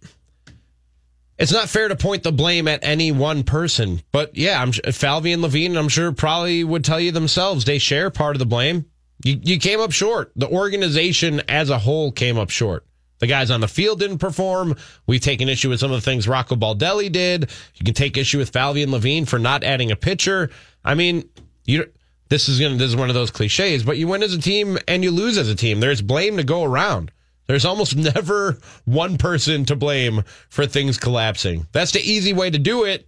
it's not fair to point the blame at any one person, but yeah, I'm Falvey and Levine, I'm sure probably would tell you themselves they share part of the blame. You, you came up short. The organization as a whole came up short. The guys on the field didn't perform. We've taken issue with some of the things Rocco Baldelli did. You can take issue with Falvey and Levine for not adding a pitcher. I mean, you this is gonna this is one of those cliches, but you win as a team and you lose as a team. There's blame to go around. There's almost never one person to blame for things collapsing. That's the easy way to do it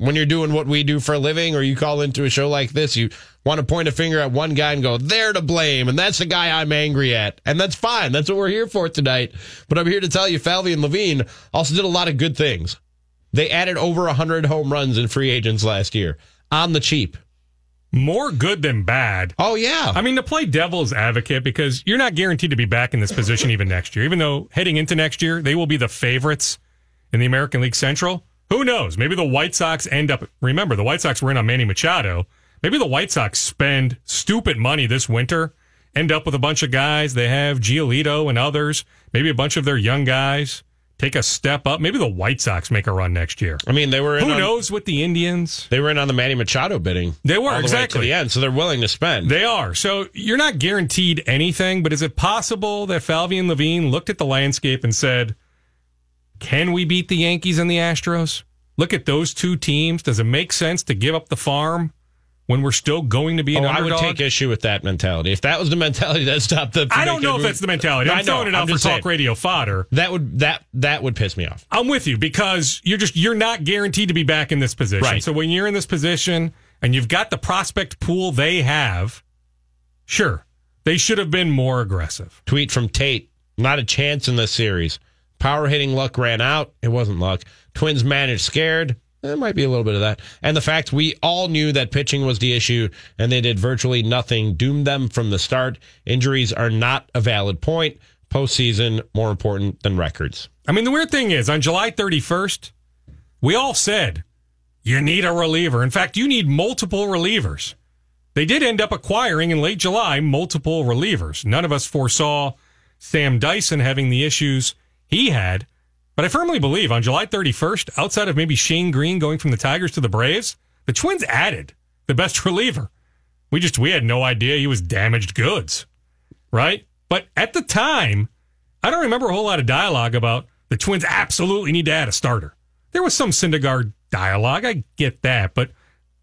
when you're doing what we do for a living or you call into a show like this. You want to point a finger at one guy and go, they're to blame. And that's the guy I'm angry at. And that's fine. That's what we're here for tonight. But I'm here to tell you, Falvey and Levine also did a lot of good things. They added over 100 home runs in free agents last year on the cheap. More good than bad. Oh, yeah. I mean, to play devil's advocate, because you're not guaranteed to be back in this position even next year, even though heading into next year, they will be the favorites in the American League Central. Who knows? Maybe the White Sox end up, remember, the White Sox were in on Manny Machado. Maybe the White Sox spend stupid money this winter, end up with a bunch of guys. They have Giolito and others, maybe a bunch of their young guys take a step up. Maybe the White Sox make a run next year. I mean, they were in Who on, knows with the Indians? They were in on the Manny Machado bidding. They were, the exactly. to the end, so they're willing to spend. They are. So you're not guaranteed anything, but is it possible that Falvey and Levine looked at the landscape and said, can we beat the Yankees and the Astros? Look at those two teams. Does it make sense to give up the farm when we're still going to be an oh, I would take issue with that mentality. If that was the mentality that stopped the, I don't know if that's the mentality. I'm I know, throwing it out for talk radio fodder. That would that that would piss me off. I'm with you because you're just you're not guaranteed to be back in this position. Right. So when you're in this position and you've got the prospect pool they have, sure, they should have been more aggressive. Tweet from Tate. Not a chance in this series. Power hitting luck ran out. It wasn't luck. Twins managed scared. There might be a little bit of that. And the fact we all knew that pitching was the issue and they did virtually nothing doomed them from the start. Injuries are not a valid point. Postseason more important than records. I mean, the weird thing is, on July 31st, we all said you need a reliever. In fact, you need multiple relievers. They did end up acquiring in late July multiple relievers. None of us foresaw Sam Dyson having the issues he had. But I firmly believe on July 31st, outside of maybe Shane Greene going from the Tigers to the Braves, the Twins added the best reliever. We just, we had no idea he was damaged goods, right? But at the time, I don't remember a whole lot of dialogue about the Twins absolutely need to add a starter. There was some Syndergaard dialogue. I get that, but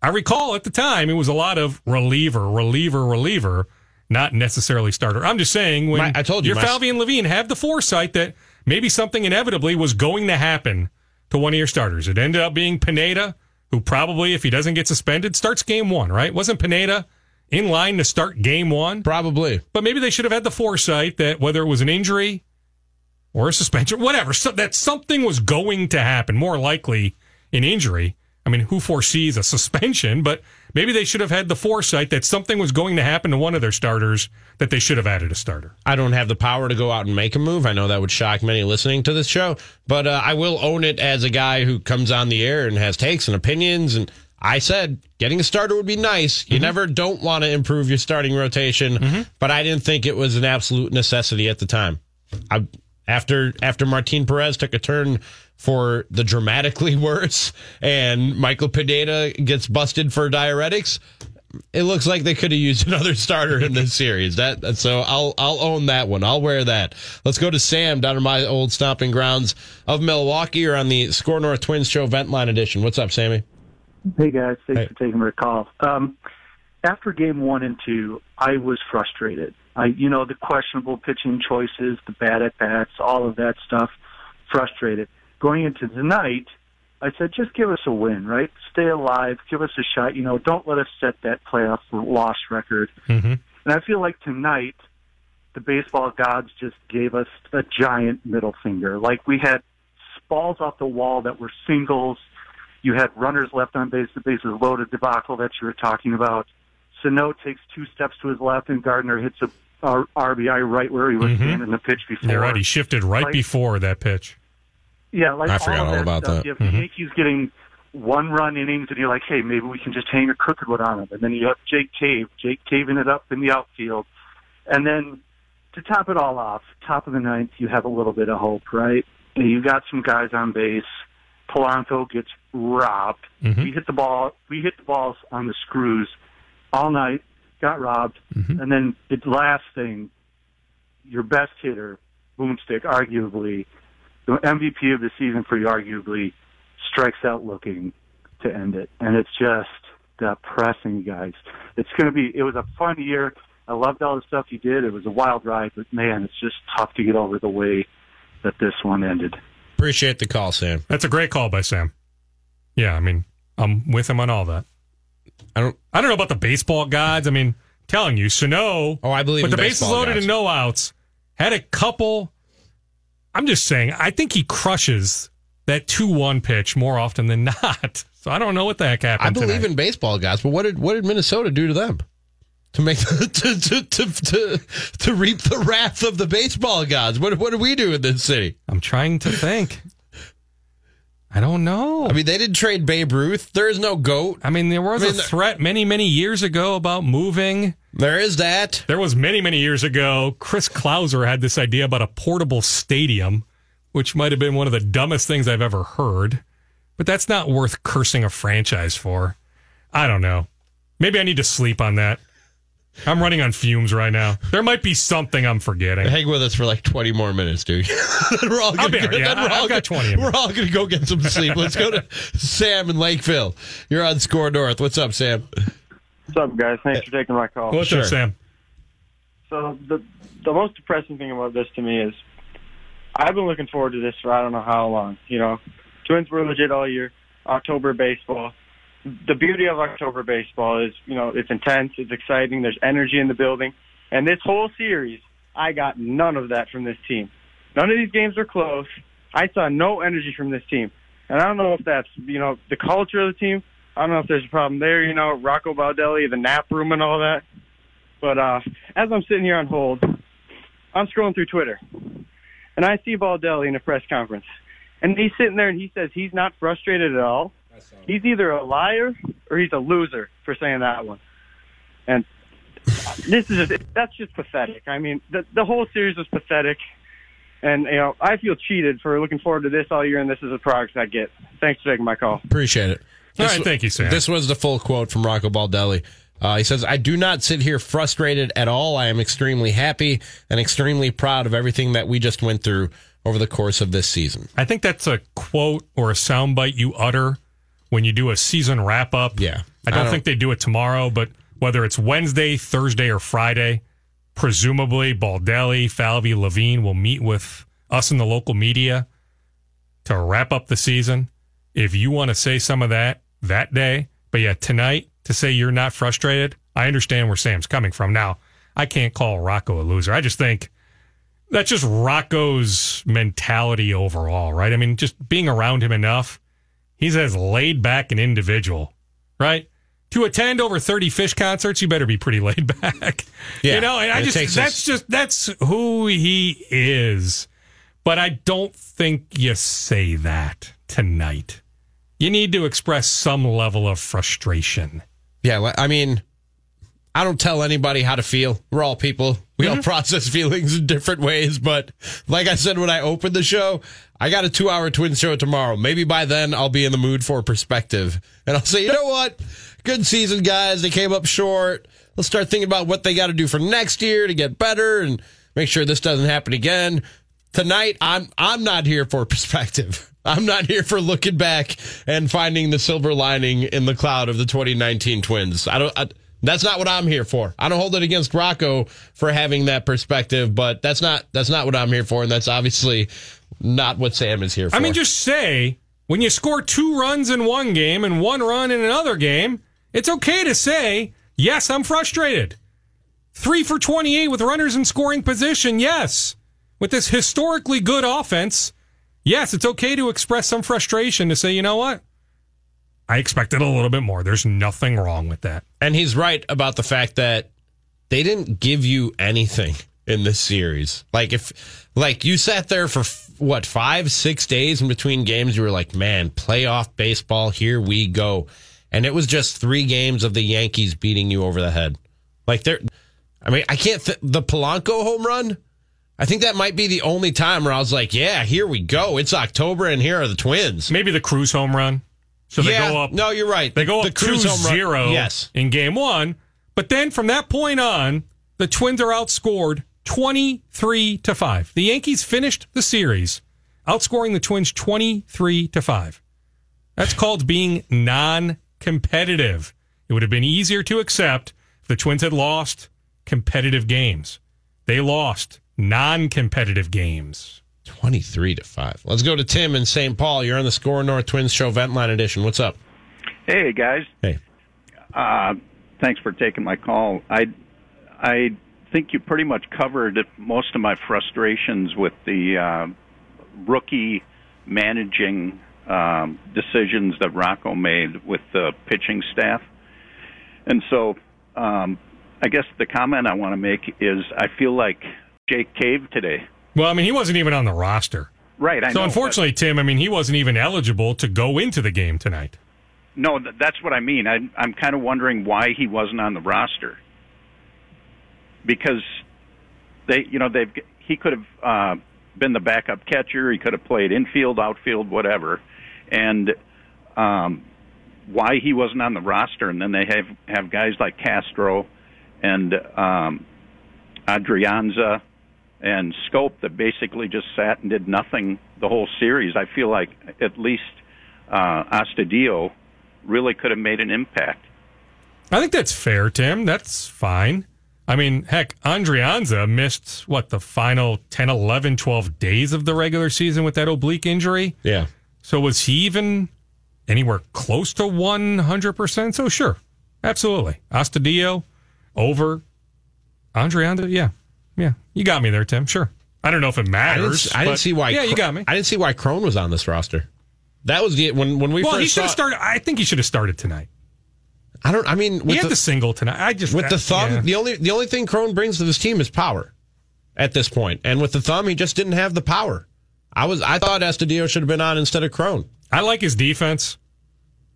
I recall at the time it was a lot of reliever, reliever, reliever, not necessarily starter. I'm just saying when My- I told you, your my- Falvey and Levine have the foresight that maybe something inevitably was going to happen to one of your starters. It ended up being Pineda, who probably, if he doesn't get suspended, starts game one, right? Wasn't Pineda in line to start game one? Probably. But maybe they should have had the foresight that whether it was an injury or a suspension, whatever, so that something was going to happen, more likely an injury. I mean, who foresees a suspension? But maybe they should have had the foresight that something was going to happen to one of their starters that they should have added a starter. I don't have the power to go out and make a move. I know that would shock many listening to this show, but uh, I will own it as a guy who comes on the air and has takes and opinions. And I said getting a starter would be nice. You never don't want to improve your starting rotation, but I didn't think it was an absolute necessity at the time. I, after after Martin Perez took a turn for the dramatically worse, and Michael Pineda gets busted for diuretics, it looks like they could have used another starter in this series. That so I'll I'll own that one. I'll wear that. Let's go to Sam down in my old stomping grounds of Milwaukee or on the SKOR North Twins Show Vent Line Edition. What's up, Sammy? Hey guys, thanks Hey. for taking my call. Um, after game one and two, I was frustrated. I, you know, the questionable pitching choices, the bad at bats, all of that stuff, frustrated. Going into tonight, I said, just give us a win, right? Stay alive, give us a shot. You know, don't let us set that playoff loss record. Mm-hmm. And I feel like tonight, the baseball gods just gave us a giant middle finger. Like we had balls off the wall that were singles. You had runners left on base, the bases loaded debacle that you were talking about. Sano takes two steps to his left, and Gardner hits a RBI right where he was Mhm. standing the pitch before. Right. He shifted right Like- before that pitch. Yeah, like I forgot all, all that about stuff. that. You have Mhm. the Yankees getting one run innings, and you're like, hey, maybe we can just hang a crooked one on them. And then you have Jake Cave, Jake caving it up in the outfield. And then to top it all off, top of the ninth, you have a little bit of hope, right? You got some guys on base. Polanco gets robbed. Mhm. We hit the ball. We hit the balls on the screws all night. Got robbed. Mhm. And then the last thing, your best hitter, Boomstick, arguably the MVP of the season for you, arguably strikes out looking to end it, and it's just depressing, guys. It's going to be. It was a fun year. I loved all the stuff you did. It was a wild ride, but man, it's just tough to get over the way that this one ended. Appreciate the call, Sam. That's a great call by Sam. Yeah, I mean, I'm with him on all that. I don't. I don't know about the baseball gods. I mean, telling you, Sano. Oh, I believe. But in the bases loaded guys. and no outs. Had a couple. I'm just saying, I think he crushes that 2 1 pitch more often than not. So I don't know what the heck happened. I believe tonight. in baseball guys, but what did what did Minnesota do to them? To make to to, to to to reap the wrath of the baseball gods. What what did we do in this city? I'm trying to think. I don't know. I mean, they didn't trade Babe Ruth. There is no goat. I mean, there was I mean, a threat many, many years ago about moving. There is that. There was many, many years ago. Chris Klauser had this idea about a portable stadium, which might have been one of the dumbest things I've ever heard. But that's not worth cursing a franchise for. I don't know. Maybe I need to sleep on that. I'm running on fumes right now. There might be something I'm forgetting. Hang with us for like 20 more minutes, dude. we're all I'll gonna be go. Yeah, we're I've all got gonna- 20 We're all going to go get some sleep. Let's go to Sam in Lakeville. You're on SKOR North. What's up, Sam? What's up, guys? Thanks for taking my call. What's Sure. up, Sam? So the the most depressing thing about this to me is I've been looking forward to this for I don't know how long. You know, Twins were legit all year. October baseball. The beauty of October baseball is, you know, it's intense, it's exciting, there's energy in the building. And this whole series, I got none of that from this team. None of these games were close. I saw no energy from this team. And I don't know if that's, you know, the culture of the team. I don't know if there's a problem there, you know, Rocco Baldelli, the nap room and all that. But uh, as I'm sitting here on hold, I'm scrolling through Twitter, and I see Baldelli in a press conference, and he's sitting there and he says he's not frustrated at all. He's either a liar or he's a loser for saying that one. And this is just, that's just pathetic. I mean, the the whole series was pathetic, and you know I feel cheated for looking forward to this all year, and this is the product I get. Thanks for taking my call. Appreciate it. All This right, thank you, Sam. This was the full quote from Rocco Baldelli. Uh, he says, I do not sit here frustrated at all. I am extremely happy and extremely proud of everything that we just went through over the course of this season. I think that's a quote or a soundbite you utter when you do a season wrap up. Yeah. I don't, I don't think they do it tomorrow, but whether it's Wednesday, Thursday, or Friday, presumably Baldelli, Falvey, Levine will meet with us in the local media to wrap up the season. If you want to say some of that that day, but yeah, tonight to say you're not frustrated, I understand where Sam's coming from. Now, I can't call Rocco a loser. I just think that's just Rocco's mentality overall, right? I mean, just being around him enough, he's as laid back an individual, right? To attend over 30 Phish concerts, you better be pretty laid back. Yeah, you know, and I just, that's us- just, that's who he is. But I don't think you say that tonight. You need to express some level of frustration. Yeah, I mean, I don't tell anybody how to feel. We're all people. We mm-hmm. all process feelings in different ways. But like I said when I opened the show, I got a two hour twin show tomorrow. Maybe by then I'll be in the mood for perspective. And I'll say, you know what? Good season, guys. They came up short. Let's start thinking about what they got to do for next year to get better and make sure this doesn't happen again. Tonight, I'm I'm not here for perspective. I'm not here for looking back and finding the silver lining in the cloud of the 2019 Twins. I don't. I, that's not what I'm here for. I don't hold it against Rocco for having that perspective, but that's not that's not what I'm here for, and that's obviously not what Sam is here for. I mean, just say when you score two runs in one game and one run in another game, it's okay to say, yes, I'm frustrated. Three for 28 with runners in scoring position, yes. With this historically good offense, yes, it's okay to express some frustration to say, you know what? I expected a little bit more. There's nothing wrong with that. And he's right about the fact that they didn't give you anything in this series. Like if like you sat there for what, 5 6 days in between games you were like, "Man, playoff baseball, here we go." And it was just 3 games of the Yankees beating you over the head. Like they're I mean, I can't th- the Polanco home run I think that might be the only time where I was like, yeah, here we go. It's October and here are the twins. Maybe the Cruz home run. So they yeah, go up. No, you're right. They go the up 2 0 yes. in game one. But then from that point on, the Twins are outscored 23 to 5. The Yankees finished the series outscoring the Twins 23 to 5. That's called being non competitive. It would have been easier to accept if the Twins had lost competitive games. They lost non competitive games. 23 to 5. Let's go to Tim in St. Paul. You're on the SKOR North Twins Show Vent Line Edition. What's up? Hey, guys. Hey. Uh, thanks for taking my call. I, I think you pretty much covered most of my frustrations with the uh, rookie managing um, decisions that Rocco made with the pitching staff. And so um, I guess the comment I want to make is I feel like Jake Cave today. Well, I mean, he wasn't even on the roster. Right. I so know, unfortunately, but... Tim, I mean, he wasn't even eligible to go into the game tonight. No, that's what I mean. I, I'm kind of wondering why he wasn't on the roster. Because they, you know, they've he could have uh, been the backup catcher. He could have played infield, outfield, whatever. And um, why he wasn't on the roster, and then they have have guys like Castro and um, Adrianza and Schoop that basically just sat and did nothing the whole series. I feel like at least uh, Astudillo really could have made an impact. I think that's fair, Tim. That's fine. I mean, heck, Adrianza missed what the final 10, 11, 12 days of the regular season with that oblique injury. Yeah. So was he even anywhere close to 100%? So sure. Absolutely. Astudillo over Adrianza, yeah. Yeah. You got me there, Tim. Sure. I don't know if it matters. I didn't, I didn't see why. Yeah, you got me. I didn't see why Cron was on this roster. That was the when when we well, first he should have started. I think he should have started tonight. I don't. I mean, he had the, the, single tonight. I just with the thumb. Yeah. The only the only thing Cron brings to this team is power. At this point, and with the thumb, he just didn't have the power. I was. I thought Astudillo should have been on instead of Cron. I like his defense.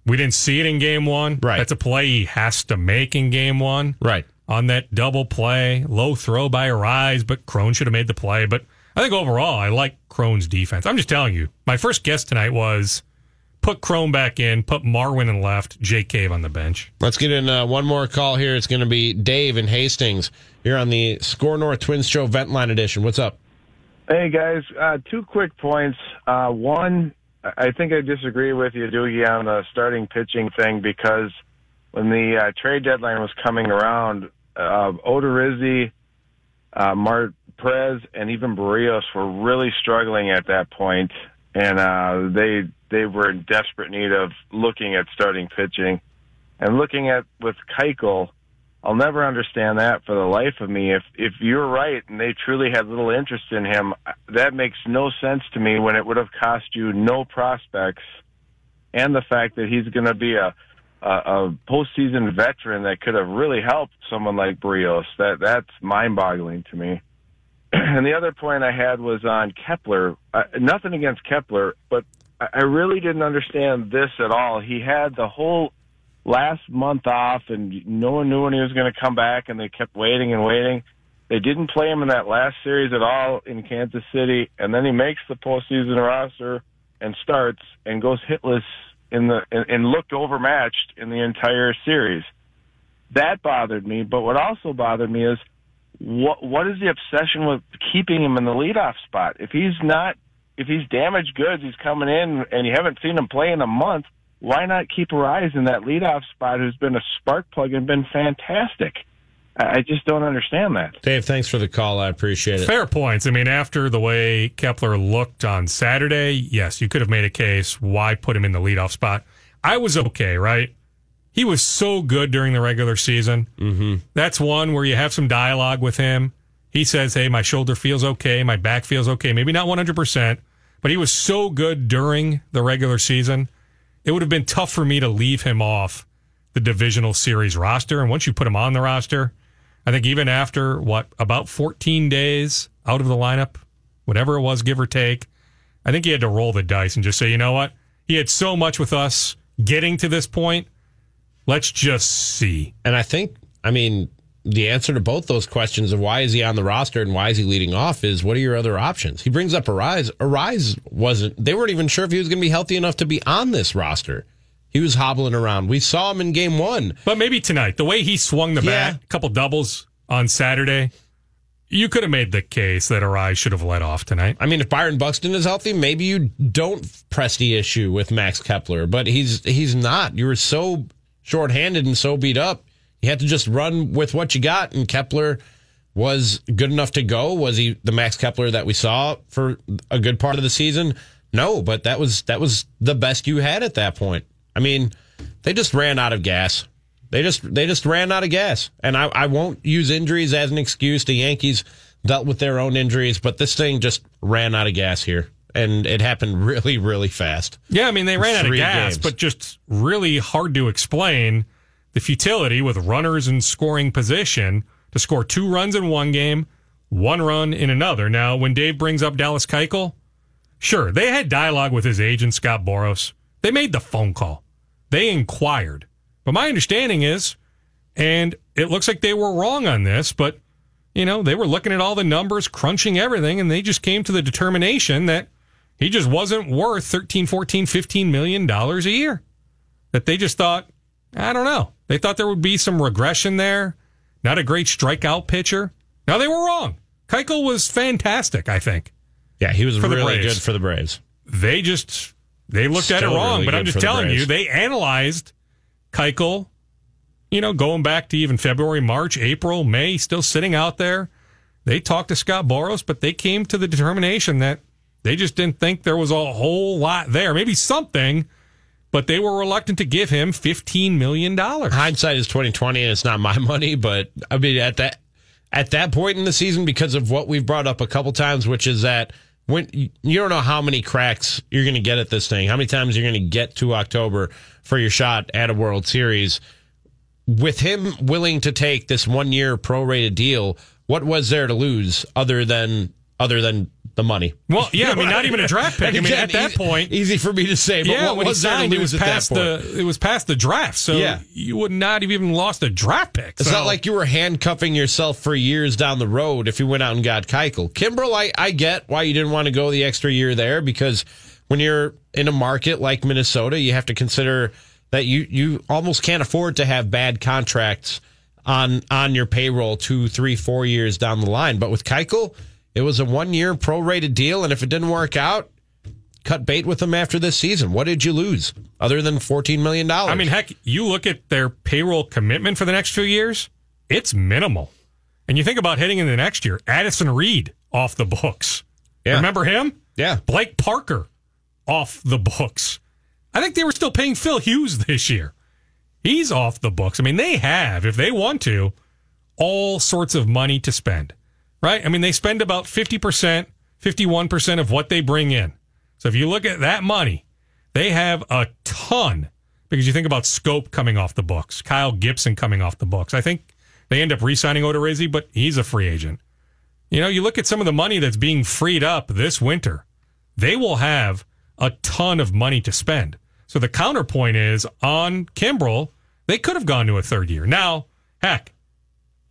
We didn't see it in game one. Right. That's a play he has to make in game one. Right on that double play. Low throw by Arraez, but Cron should have made the play. But I think overall, I like Cron's defense. I'm just telling you, my first guess tonight was put Cron back in, put Marwin in left, Jake Cave on the bench. Let's get in uh, one more call here. It's going to be Dave in Hastings. You're on the SKOR North Twins Show Vent Line Edition. What's up? Hey, guys. Uh, two quick points. Uh, one, I think I disagree with you, Doogie, on the starting pitching thing because when the uh, trade deadline was coming around, uh, Odorizzi, uh, Mart Perez, and even Berrios were really struggling at that point, and uh, they they were in desperate need of looking at starting pitching, and looking at with Keuchel I'll never understand that for the life of me. If if you're right and they truly had little interest in him, that makes no sense to me when it would have cost you no prospects and the fact that he's going to be a, a postseason veteran that could have really helped someone like Berrios. That that's mind-boggling to me. and the other point I had was on Kepler. Uh, nothing against Kepler, but I really didn't understand this at all. He had the whole last month off, and no one knew when he was going to come back, and they kept waiting and waiting. They didn't play him in that last series at all in Kansas City, and then he makes the postseason roster and starts and goes hitless in the and, and looked overmatched in the entire series. That bothered me, but what also bothered me is what what is the obsession with keeping him in the leadoff spot? If he's not if he's damaged goods, he's coming in and you haven't seen him play in a month why not keep Arraez in that leadoff spot who's been a spark plug and been fantastic? I just don't understand that. Dave, thanks for the call. I appreciate it. Fair points. I mean, after the way Kepler looked on Saturday, yes, you could have made a case. Why put him in the leadoff spot? I was okay, right? He was so good during the regular season. Mm-hmm. That's one where you have some dialogue with him. He says, Hey, my shoulder feels okay. My back feels okay. Maybe not 100%, but he was so good during the regular season it would have been tough for me to leave him off the divisional series roster. And once you put him on the roster, I think even after what about 14 days out of the lineup, whatever it was, give or take, I think he had to roll the dice and just say, you know what? He had so much with us getting to this point. Let's just see. And I think, I mean, the answer to both those questions of why is he on the roster and why is he leading off is what are your other options? He brings up Arraez. Arraez wasn't, they weren't even sure if he was going to be healthy enough to be on this roster. He was hobbling around. We saw him in game one. But maybe tonight, the way he swung the yeah. bat, a couple doubles on Saturday, you could have made the case that Arraez should have let off tonight. I mean, if Byron Buxton is healthy, maybe you don't press the issue with Max Kepler, but he's he's not. You were so shorthanded and so beat up you had to just run with what you got, and Kepler was good enough to go. Was he the Max Kepler that we saw for a good part of the season? No, but that was that was the best you had at that point. I mean, they just ran out of gas. They just they just ran out of gas, and I, I won't use injuries as an excuse. The Yankees dealt with their own injuries, but this thing just ran out of gas here, and it happened really really fast. Yeah, I mean they ran out of gas, games. but just really hard to explain the futility with runners in scoring position to score two runs in one game, one run in another. Now, when Dave brings up Dallas Keuchel, sure, they had dialogue with his agent, Scott Boras. They made the phone call. They inquired. But my understanding is, and it looks like they were wrong on this, but, you know, they were looking at all the numbers, crunching everything, and they just came to the determination that he just wasn't worth 13, 14, 15 million dollars a year. That they just thought, I don't know. They thought there would be some regression there. Not a great strikeout pitcher. Now they were wrong. Keuchel was fantastic, I think. Yeah, he was really good for the Braves. They just they looked Still at it wrong, really but I'm just telling the you, they analyzed Keuchel, you know, going back to even February, March, April, May, still sitting out there. They talked to Scott Boras, but they came to the determination that they just didn't think there was a whole lot there. Maybe something, but they were reluctant to give him $15 million. Hindsight is 2020 and it's not my money, but I mean, at that, at that point in the season, because of what we've brought up a couple times, which is that when you don't know how many cracks you're going to get at this thing, how many times you're going to get to October for your shot at a World Series. With him willing to take this one year prorated deal, what was there to lose other than other than the money. Well, yeah, I mean, not even a draft pick. I mean, at that point, easy for me to say. But yeah, what was there to it was past the it was past the draft, so yeah. you would not have even lost a draft pick. It's so. not like you were handcuffing yourself for years down the road if you went out and got Keuchel. Kimbrel, I, I get why you didn't want to go the extra year there because when you're in a market like Minnesota, you have to consider that you you almost can't afford to have bad contracts on on your payroll two, three, four years down the line. But with Keuchel – it was a one year prorated deal, and if it didn't work out, cut bait with them after this season. What did you lose other than $14 million? I mean, heck, you look at their payroll commitment for the next few years, it's minimal. And you think about heading into the next year, Addison Reed off the books. Yeah. Remember him? Yeah. Blake Parker off the books. I think they were still paying Phil Hughes this year. He's off the books. I mean, they have, if they want to, all sorts of money to spend, right? I mean, they spend about 50%, 51% of what they bring in. So if you look at that money, they have a ton because you think about Schoop coming off the books, Kyle Gibson coming off the books. I think they end up re signing Odorizzi, but he's a free agent. You know, you look at some of the money that's being freed up this winter, they will have a ton of money to spend. So the counterpoint is on Kimbrel, they could have gone to a third year. Now, heck,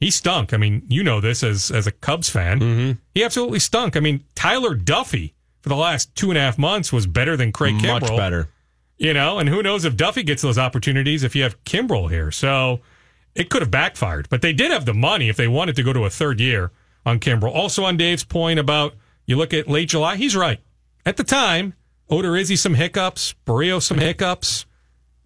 he stunk. I mean, you know this as as a Cubs fan. Mm-hmm. He absolutely stunk. I mean, Tyler Duffey for the last two and a half months was better than Craig Kimbrel. Much better. You know, and who knows if Duffey gets those opportunities if you have Kimbrel here. So it could have backfired. But they did have the money if they wanted to go to a third year on Kimbrel. Also on Dave's point about you look at late July, he's right. At the time, Odorizzi some hiccups, Berrios some hiccups,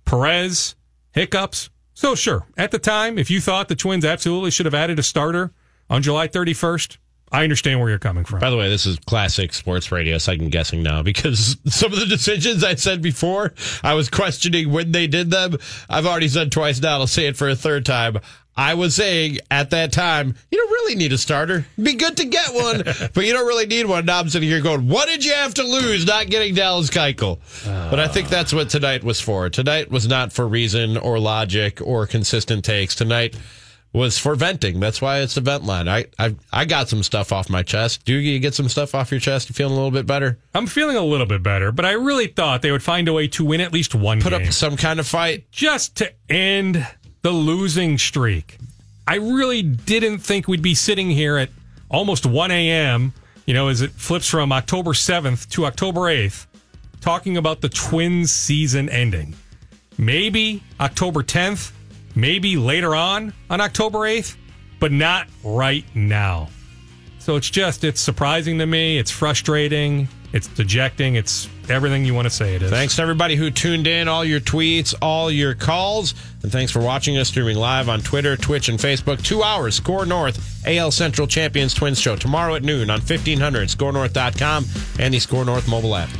Perez hiccups. So sure, at the time, if you thought the Twins absolutely should have added a starter on July 31st, I understand where you're coming from. By the way, this is classic sports radio second guessing now because some of the decisions I said before, I was questioning when they did them. I've already said twice now. I'll say it for a third time. I was saying at that time, you don't really need a starter. It'd be good to get one, but you don't really need one. Now I'm sitting here going, what did you have to lose not getting Dallas Keuchel? Uh, but I think that's what tonight was for. Tonight was not for reason or logic or consistent takes. Tonight was for venting. That's why it's the vent line. I I, I got some stuff off my chest. Do you get some stuff off your chest? You feeling a little bit better? I'm feeling a little bit better, but I really thought they would find a way to win at least one Put game. up some kind of fight. Just to end the losing streak. I really didn't think we'd be sitting here at almost 1 a.m., you know, as it flips from October 7th to October 8th, talking about the Twins season ending. Maybe October 10th, maybe later on on October 8th, but not right now. So it's just, it's surprising to me. It's frustrating. It's dejecting. It's everything you want to say it is. Thanks to everybody who tuned in, all your tweets, all your calls. And thanks for watching us streaming live on Twitter, Twitch, and Facebook. Two hours, SKOR North, AL Central Champions Twins Show tomorrow at noon on 1500, skornorth.com, and the SKOR North mobile app.